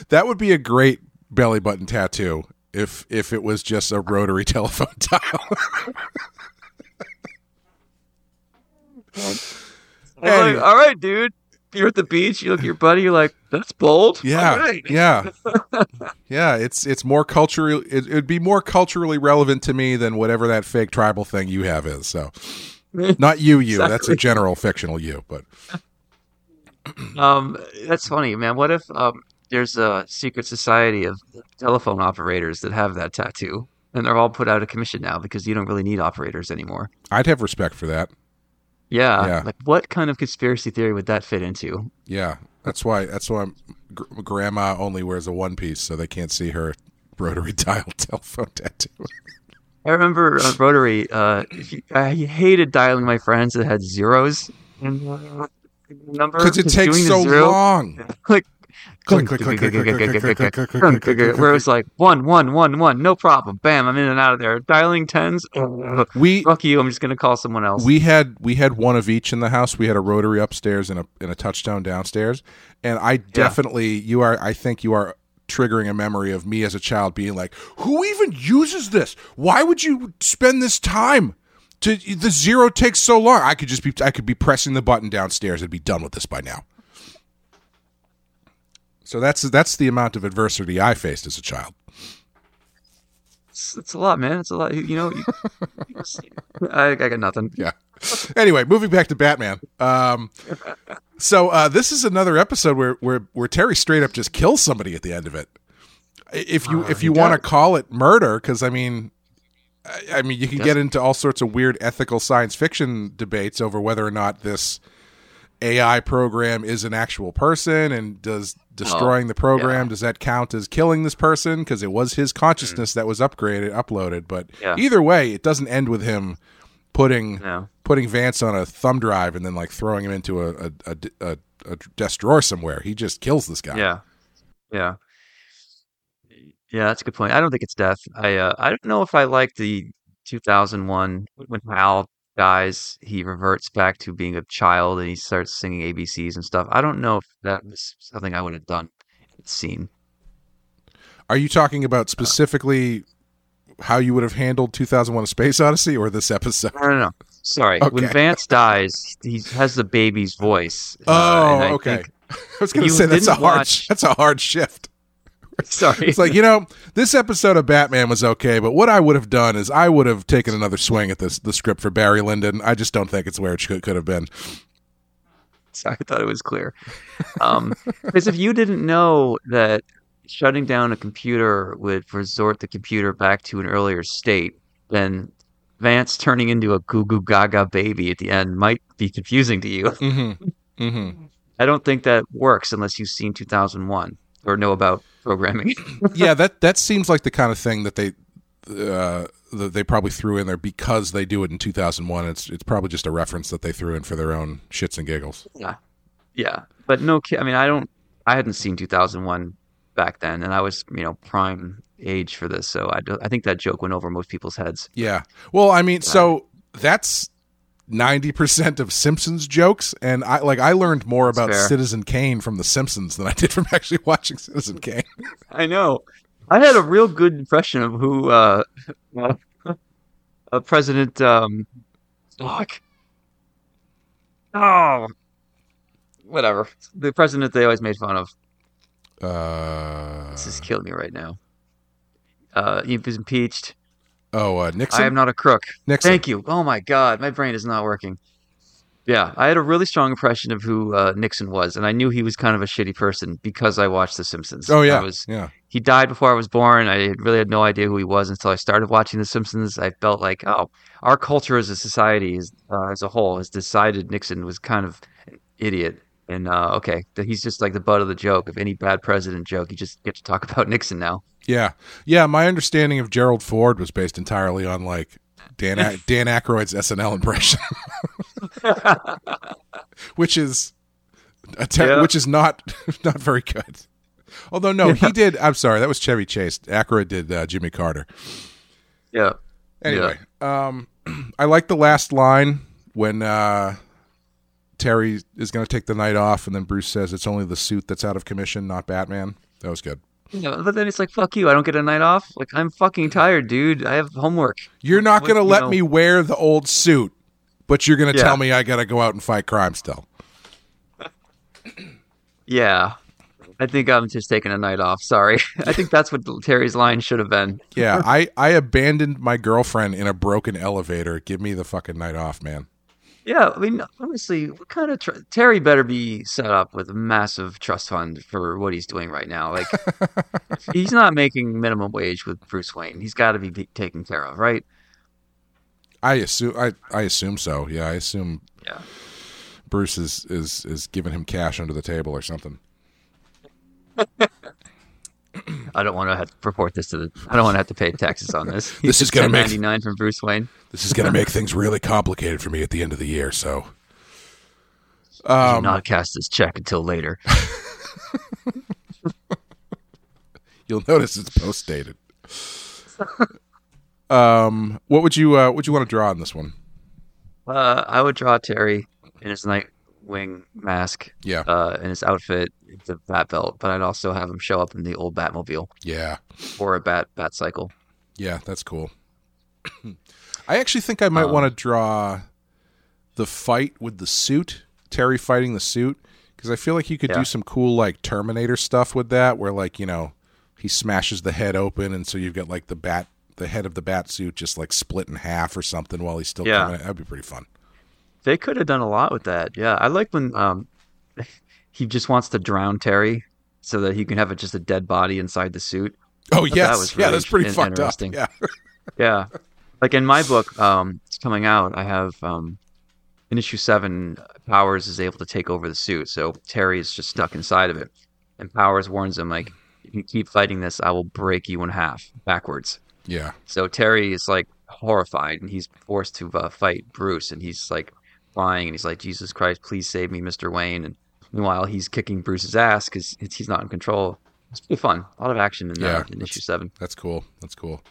That would be a great belly button tattoo if if it was just a rotary telephone dial. Anyway. all right, dude. You're at the beach. You look at your buddy. You're like, that's bold. Yeah, right. yeah, yeah. It's it's more cultural. It, it'd be more culturally relevant to me than whatever that fake tribal thing you have is. So, not you, you. That's a general fictional you. But Um, that's funny, man. What if um, there's a secret society of telephone operators that have that tattoo, and they're all put out of commission now because you don't really need operators anymore. I'd have respect for that. Yeah. Yeah. Like, what kind of conspiracy theory would that fit into? Yeah, that's why. That's why gr- grandma only wears a one piece so they can't see her rotary dial telephone tattoo. I remember on Rotary, uh, I hated dialing my friends that had zeros in the number Because it takes so zero- long. Like where it was like one, one, one, one, no problem. Bam, I'm in and out of there. Dialing tens. We fuck you. I'm just gonna call someone else. We had we had one of each in the house. We had a rotary upstairs and a and a touchdown downstairs. And I definitely yeah. you are. I think you are triggering a memory of me as a child being like, who even uses this? Why would you spend this time? To, the zero takes so long. I could just be I could be pressing the button downstairs and be done with this by now. So that's that's the amount of adversity I faced as a child. It's, it's a lot, man. It's a lot. You know. You, I, I got nothing. yeah. Anyway, moving back to Batman. Um, so uh, this is another episode where, where where Terry straight up just kills somebody at the end of it. If you Uh, if you want to call it murder, because I mean, I, I mean you can get into all sorts of weird ethical science fiction debates over whether or not this AI program is an actual person, and does destroying the program yeah. does that count as killing this person because it was his consciousness that was upgraded uploaded but Yeah. either way it doesn't end with him putting No. putting Vance on a thumb drive and then like throwing him into a a, a, a, a desk drawer somewhere. He just kills this guy. Yeah. Yeah. Yeah, that's a good point. I don't think it's death. I uh, I don't know if I like the 2001 when Hal dies, he reverts back to being a child and he starts singing ABCs and stuff. I don't know if that was something I would have done scene. Are you talking about specifically how you would have handled 2001: A Space Odyssey or this episode? No, no, no. Sorry. When Vance dies, he has the baby's voice. uh, Oh, and I okay. I was going to say that's a hard watch- that's a hard shift. sorry. It's like you know this episode of Batman was okay, but what I would have done is I would have taken another swing at this the script for Barry Lyndon. I just don't think it's where it should, could have been. Sorry, I thought it was clear. Um, because if you didn't know that shutting down a computer would resort the computer back to an earlier state, then Vance turning into a goo goo gaga baby at the end might be confusing to you. Mm-hmm. Mm-hmm. I don't think that works unless you've seen 2001 or know about programming. yeah, that that seems like the kind of thing that they uh, that they probably threw in there because they do it in 2001. It's it's probably just a reference that they threw in for their own shits and giggles. yeah, yeah, but no, I mean, I don't, I hadn't seen 2001 back then, and I was, you know, prime age for this, so I, do, I think that joke went over most people's heads. Yeah. Well, I mean, so that's 90% of Simpsons jokes and I like I learned more about fair. Citizen Kane from the Simpsons than I did from actually watching Citizen Kane. I know. I had a real good impression of who uh, uh President um fuck. Oh whatever. The president they always made fun of. Uh This is killing me right now. Uh he was impeached. Oh, uh Nixon. I am not a crook. Nixon. Thank you. Oh my god, my brain is not working. Yeah, I had a really strong impression of who uh, Nixon was, and I knew he was kind of a shitty person because I watched The Simpsons. Oh yeah. I was yeah. he died before I was born. I really had no idea who he was until I started watching The Simpsons. I felt like, oh, our culture as a society, is, uh, as a whole, has decided Nixon was kind of an idiot. And uh, okay, he's just like the butt of the joke. of any bad president joke, you just get to talk about Nixon now. Yeah. Yeah, my understanding of Gerald Ford was based entirely on like Dan A- Dan Aykroyd's SNL impression. which is a ter- Yeah. which is not not very good. Although no, he did I'm sorry, that was Chevy Chase. Aykroyd did uh, Jimmy Carter. Yeah. Anyway, um, I like the last line when uh, Terry is going to take the night off, and then Bruce says it's only the suit that's out of commission, not Batman. That was good. Yeah, but then it's like, fuck you. I don't get a night off. Like, I'm fucking tired, dude. I have homework. You're not going to let know- me wear the old suit, but you're going to Yeah. tell me I got to go out and fight crime still. Yeah. I think I'm just taking a night off. Sorry. I think that's what Terry's line should have been. Yeah, I I abandoned my girlfriend in a broken elevator. Give me the fucking night off, man. Yeah, I mean, honestly, what kind of tr- Terry better be set up with a massive trust fund for what he's doing right now? Like, he's not making minimum wage with Bruce Wayne. He's got to be be taken care of, right? I assume I I assume so. Yeah, I assume Yeah. Bruce is is is giving him cash under the table or something. I don't want to have to report this to the. I don't want to have to pay taxes on this. This is gonna make- ninety nine from Bruce Wayne. This is going to make things really complicated for me at the end of the year. So, Do um, not cast this check until later. You'll notice it's post dated. um, what would you uh, what would you want to draw on this one? Uh, I would draw Terry in his Nightwing mask, Yeah, uh, in his outfit, the bat belt, but I'd also have him show up in the old Batmobile yeah, or a bat bat cycle. yeah. That's cool. I actually think I might Um, want to draw the fight with the suit, Terry fighting the suit, because I feel like you could Yeah. do some cool like Terminator stuff with that, where like you know he smashes the head open, and so you've got like the bat, the head of the bat suit just like split in half or something while he's still Yeah. coming. That'd be pretty fun. They could have done a lot with that. Yeah, I like when um, he just wants to drown Terry so that he can have a, just a dead body inside the suit. Oh thought that yes, was yeah, that's pretty in- fucked up. Yeah, Yeah, like in my book, um, it's coming out. I have um, in issue seven, Powers is able to take over the suit, so Terry is just stuck inside of it, and Powers warns him like, "If you keep fighting this, I will break you in half backwards." yeah, So Terry is like horrified, and he's forced to uh, fight Bruce, and he's like crying, and he's like, "Jesus Christ, please save me, Mister Wayne!" And meanwhile, he's kicking Bruce's ass because he's not in control. It's pretty fun. A lot of action in, Yeah, uh, in issue seven. that's cool. That's cool.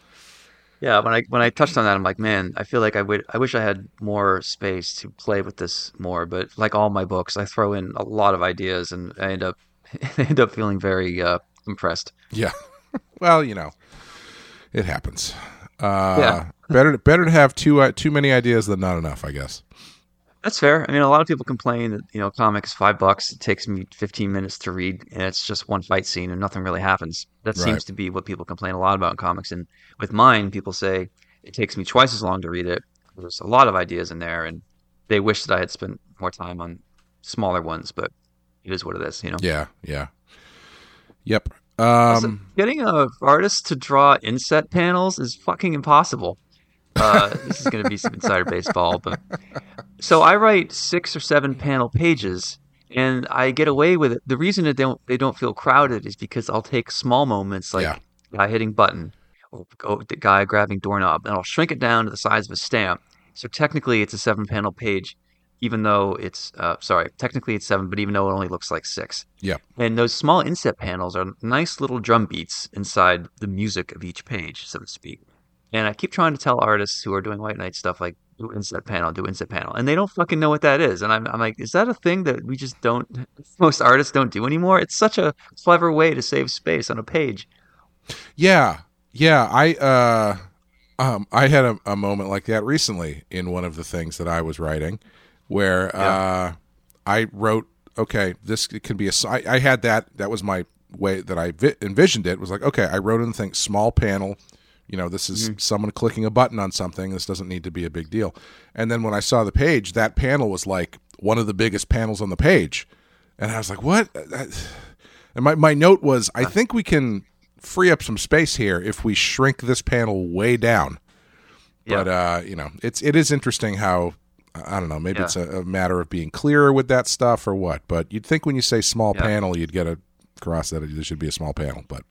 Yeah, when I when I touched on that, I'm like, man, I feel like I would I wish I had more space to play with this more. But like all my books, I throw in a lot of ideas, and I end up I end up feeling very uh, impressed. Yeah. well, you know, it happens. Uh, Yeah. better better to have too uh, too many ideas than not enough, I guess. That's fair. I mean, a lot of people complain that you know, comics five bucks. It takes me 15 minutes to read, and it's just one fight scene, and nothing really happens. That Right. seems to be what people complain a lot about in comics. And with mine, people say it takes me twice as long to read it. There's a lot of ideas in there, and they wish that I had spent more time on smaller ones. But it is what it is, you know. Yeah, yeah. Yep. Um getting a artist to draw inset panels is fucking impossible. Uh, this is going to be some insider baseball, but so I write six or seven panel pages, and I get away with it. The reason that they don't they don't feel crowded is because I'll take small moments like Yeah. guy hitting button or the guy grabbing doorknob, and I'll shrink it down to the size of a stamp. So technically, it's a seven panel page, even though it's uh, sorry, technically it's seven, but even though it only looks like six. yeah. And those small inset panels are nice little drum beats inside the music of each page, so to speak. And I keep trying to tell artists who are doing White Knight stuff like, do inset panel, do inset panel. And they don't fucking know what that is. And I'm, I'm like, is that a thing that we just don't, most artists don't do anymore? It's such a clever way to save space on a page. Yeah. Yeah, I uh um I had a, a moment like that recently in one of the things that I was writing where uh I wrote okay, this can be a I, I had that that was my way that I vi- envisioned it was like okay, I wrote in the thing small panel you know this is someone clicking a button on something this doesn't need to be a big deal and then when i saw the page that panel was like one of the biggest panels on the page and i was like what and my, my note was i think we can free up some space here if we shrink this panel way down yeah. but uh you know it's it is interesting how i don't know maybe Yeah. it's a, a matter of being clearer with that stuff or what but you'd think when you say small Yeah. panel you'd get across that there should be a small panel but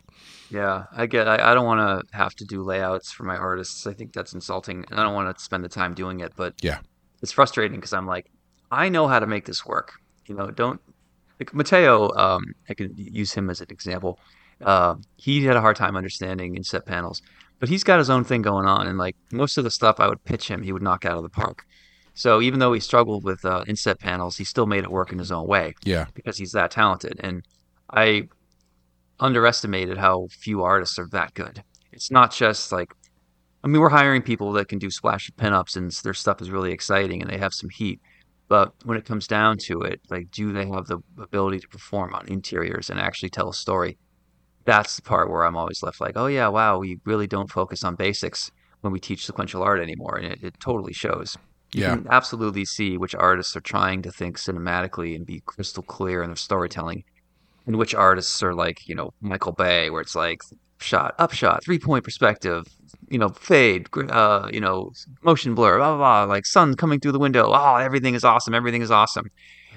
Yeah, I get. I, I don't want to have to do layouts for my artists. I think that's insulting, and I don't want to spend the time doing it. But yeah it's frustrating because I'm like, I know how to make this work. You know, don't like Mateo. Um, I can use him as an example. Uh, he had a hard time understanding inset panels, but he's got his own thing going on, and like most of the stuff I would pitch him, he would knock out of the park. So even though he struggled with uh, inset panels, he still made it work in his own way yeah because he's that talented. And I underestimated how few artists are that good. It's not just like, I mean, we're hiring people that can do splash pinups and their stuff is really exciting and they have some heat. But when it comes down to it, like, do they have the ability to perform on interiors and actually tell a story? That's the part where I'm always left like, oh yeah, wow, we really don't focus on basics when we teach sequential art anymore, and it, it totally shows. You Yeah. can absolutely see which artists are trying to think cinematically and be crystal clear in their storytelling, and which artists are like, you know, Michael Bay, where it's like shot, upshot, three point perspective, you know, fade, uh, you know, motion blur, blah, blah, blah, like sun coming through the window. Oh, everything is awesome. Everything is awesome.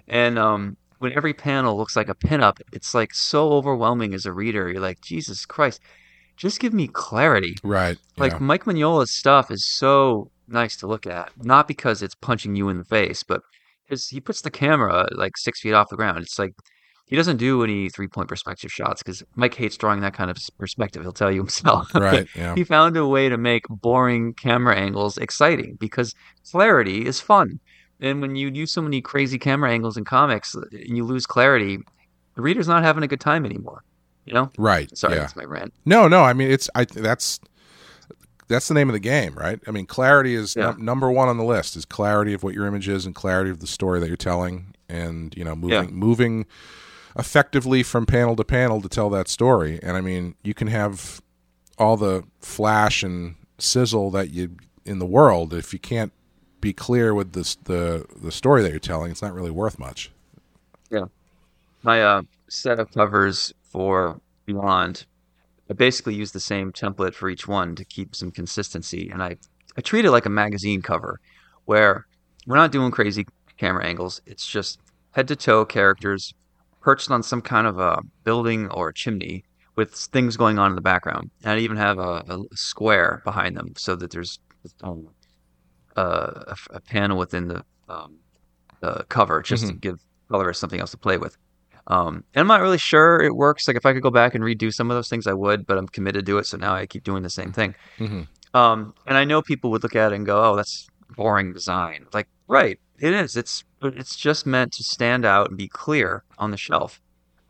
And um, when every panel looks like a pinup, it's like so overwhelming as a reader. You're like, Jesus Christ, just give me clarity. right Like yeah. Mike Mignola's stuff is so nice to look at, not because it's punching you in the face, but because he puts the camera like six feet off the ground. It's like he doesn't do any three point perspective shots because Mike hates drawing that kind of perspective. He'll tell you himself. Right, yeah. he found a way to make boring camera angles exciting because clarity is fun. And when you use so many crazy camera angles in comics uh, and you lose clarity, the reader's not having a good time anymore. You know? Right. Sorry, yeah. that's my rant. No, no. I mean, it's I. That's that's the name of the game, right? I mean, clarity is Yeah. num- number one on the list. Is clarity of what your image is and clarity of the story that you're telling, and you know, moving moving effectively from panel to panel to tell that story. And I mean, you can have all the flash and sizzle that you in the world if you can't be clear with this the the story that you're telling. It's not really worth much. Yeah, my uh, set of covers for Beyond, I basically use the same template for each one to keep some consistency, and I I treat it like a magazine cover, where we're not doing crazy camera angles. It's just head to toe characters perched on some kind of a building or a chimney with things going on in the background. And I even have a, a square behind them so that there's um, a, a- panel within the um, the cover just to give colorists something else to play with. Um, and I'm not really sure it works. Like if I could go back and redo some of those things, I would, but I'm committed to it. So now I keep doing the same thing. Mhm. Um, and I know people would look at it and go, "Oh, that's boring design." Like, right, it is. It's it's just meant to stand out and be clear on the shelf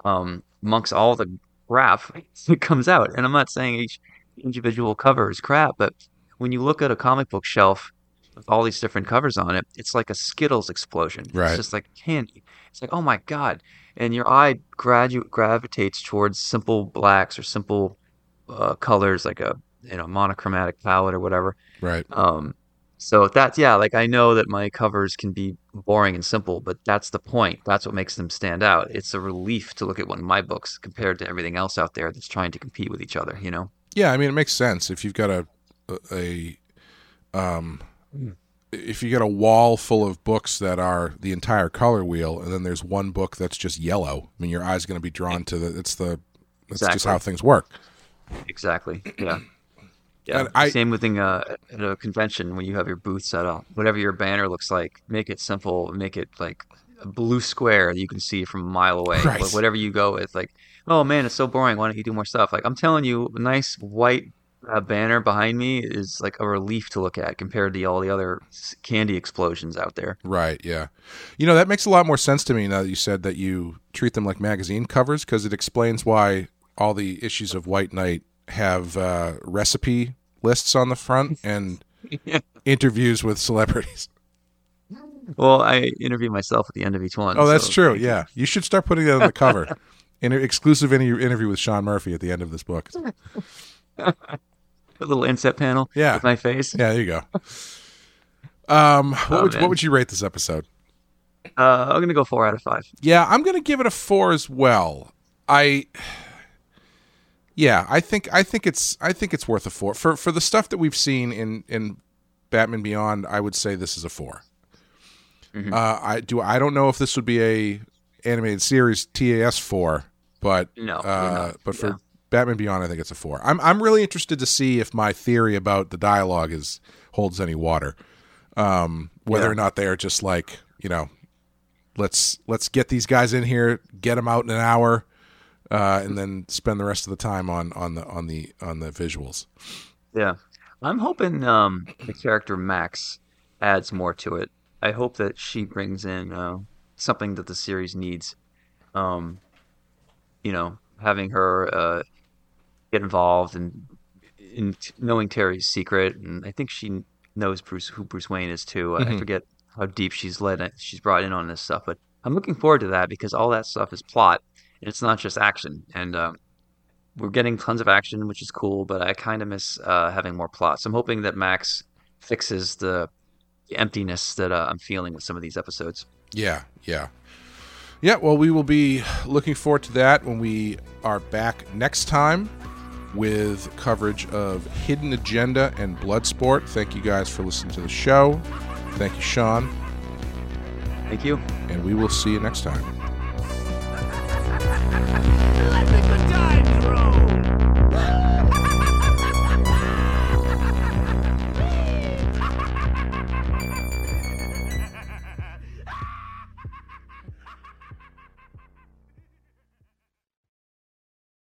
um, amongst all the crap that comes out. And I'm not saying each individual cover is crap, but when you look at a comic book shelf with all these different covers on it, it's like a Skittles explosion. Right. It's just like candy. It's like, oh my god! And your eye gradu- gravitates towards simple blacks or simple uh, colors, like a you know monochromatic palette or whatever. Right. Um, so that's yeah, like I know that my covers can be boring and simple, but that's the point. That's what makes them stand out. It's a relief to look at one of my books compared to everything else out there that's trying to compete with each other. You know? Yeah, I mean it makes sense if you've got a a, a um Hmm. if you got a wall full of books that are the entire color wheel and then there's one book that's just yellow. I mean your eye's going to be drawn to the it's the it's just Exactly. how things work. Exactly. Yeah. Yeah. I- Same with thing uh, at a convention when you have your booth set up. Whatever your banner looks like, make it simple. Make it like a blue square that you can see from a mile away. Right. But whatever you go with, like, oh man, it's so boring. Why don't you do more stuff? Like I'm telling you, a nice white uh, banner behind me is like a relief to look at compared to all the other candy explosions out there. Right, yeah. You know, that makes a lot more sense to me now that you said that you treat them like magazine covers because it explains why all the issues of White Knight have uh, recipe lists on the front and interviews with celebrities. Well, I interview myself at the end of each one. Oh, that's so- true. Yeah. You should start putting that on the cover. Inter- exclusive interview with Sean Murphy at the end of this book. A little inset panel Yeah. with my face. Yeah, there you go. Um, what Oh, would what would you rate this episode? Uh, I'm gonna go four out of five. Yeah, I'm gonna give it a four as well. I, yeah, I think I think it's I think it's worth a four for for the stuff that we've seen in in Batman Beyond. I would say this is a 4 Uh, I do I don't know if this would be a animated series TAS four, but No, uh, but for yeah. Batman Beyond, I think it's a four. I'm I'm really interested to see if my theory about the dialogue is holds any water. Um, whether Yeah. or not they're just like you know let's let's get these guys in here, get them out in an hour, uh, and then spend the rest of the time on on the on the on the visuals. Yeah, I'm hoping um, the character Max adds more to it. I hope that she brings in uh, something that the series needs. Um, you know, having her uh, get involved and in, knowing Terry's secret, and I think she knows Bruce who Bruce Wayne is too. I- I forget how deep she's led. She's brought in on this stuff, but I'm looking forward to that because all that stuff is plot. It's not just action, and um, we're getting tons of action, which is cool, but I kind of miss uh, having more plot. So I'm hoping that Max fixes the the emptiness that uh, I'm feeling with some of these episodes. Yeah, yeah. Yeah, well, we will be looking forward to that when we are back next time with coverage of Hidden Agenda and Bloodsport. Thank you guys for listening to the show. Thank you, Sean, Thank you. and we will see you next time. Let the good times roll!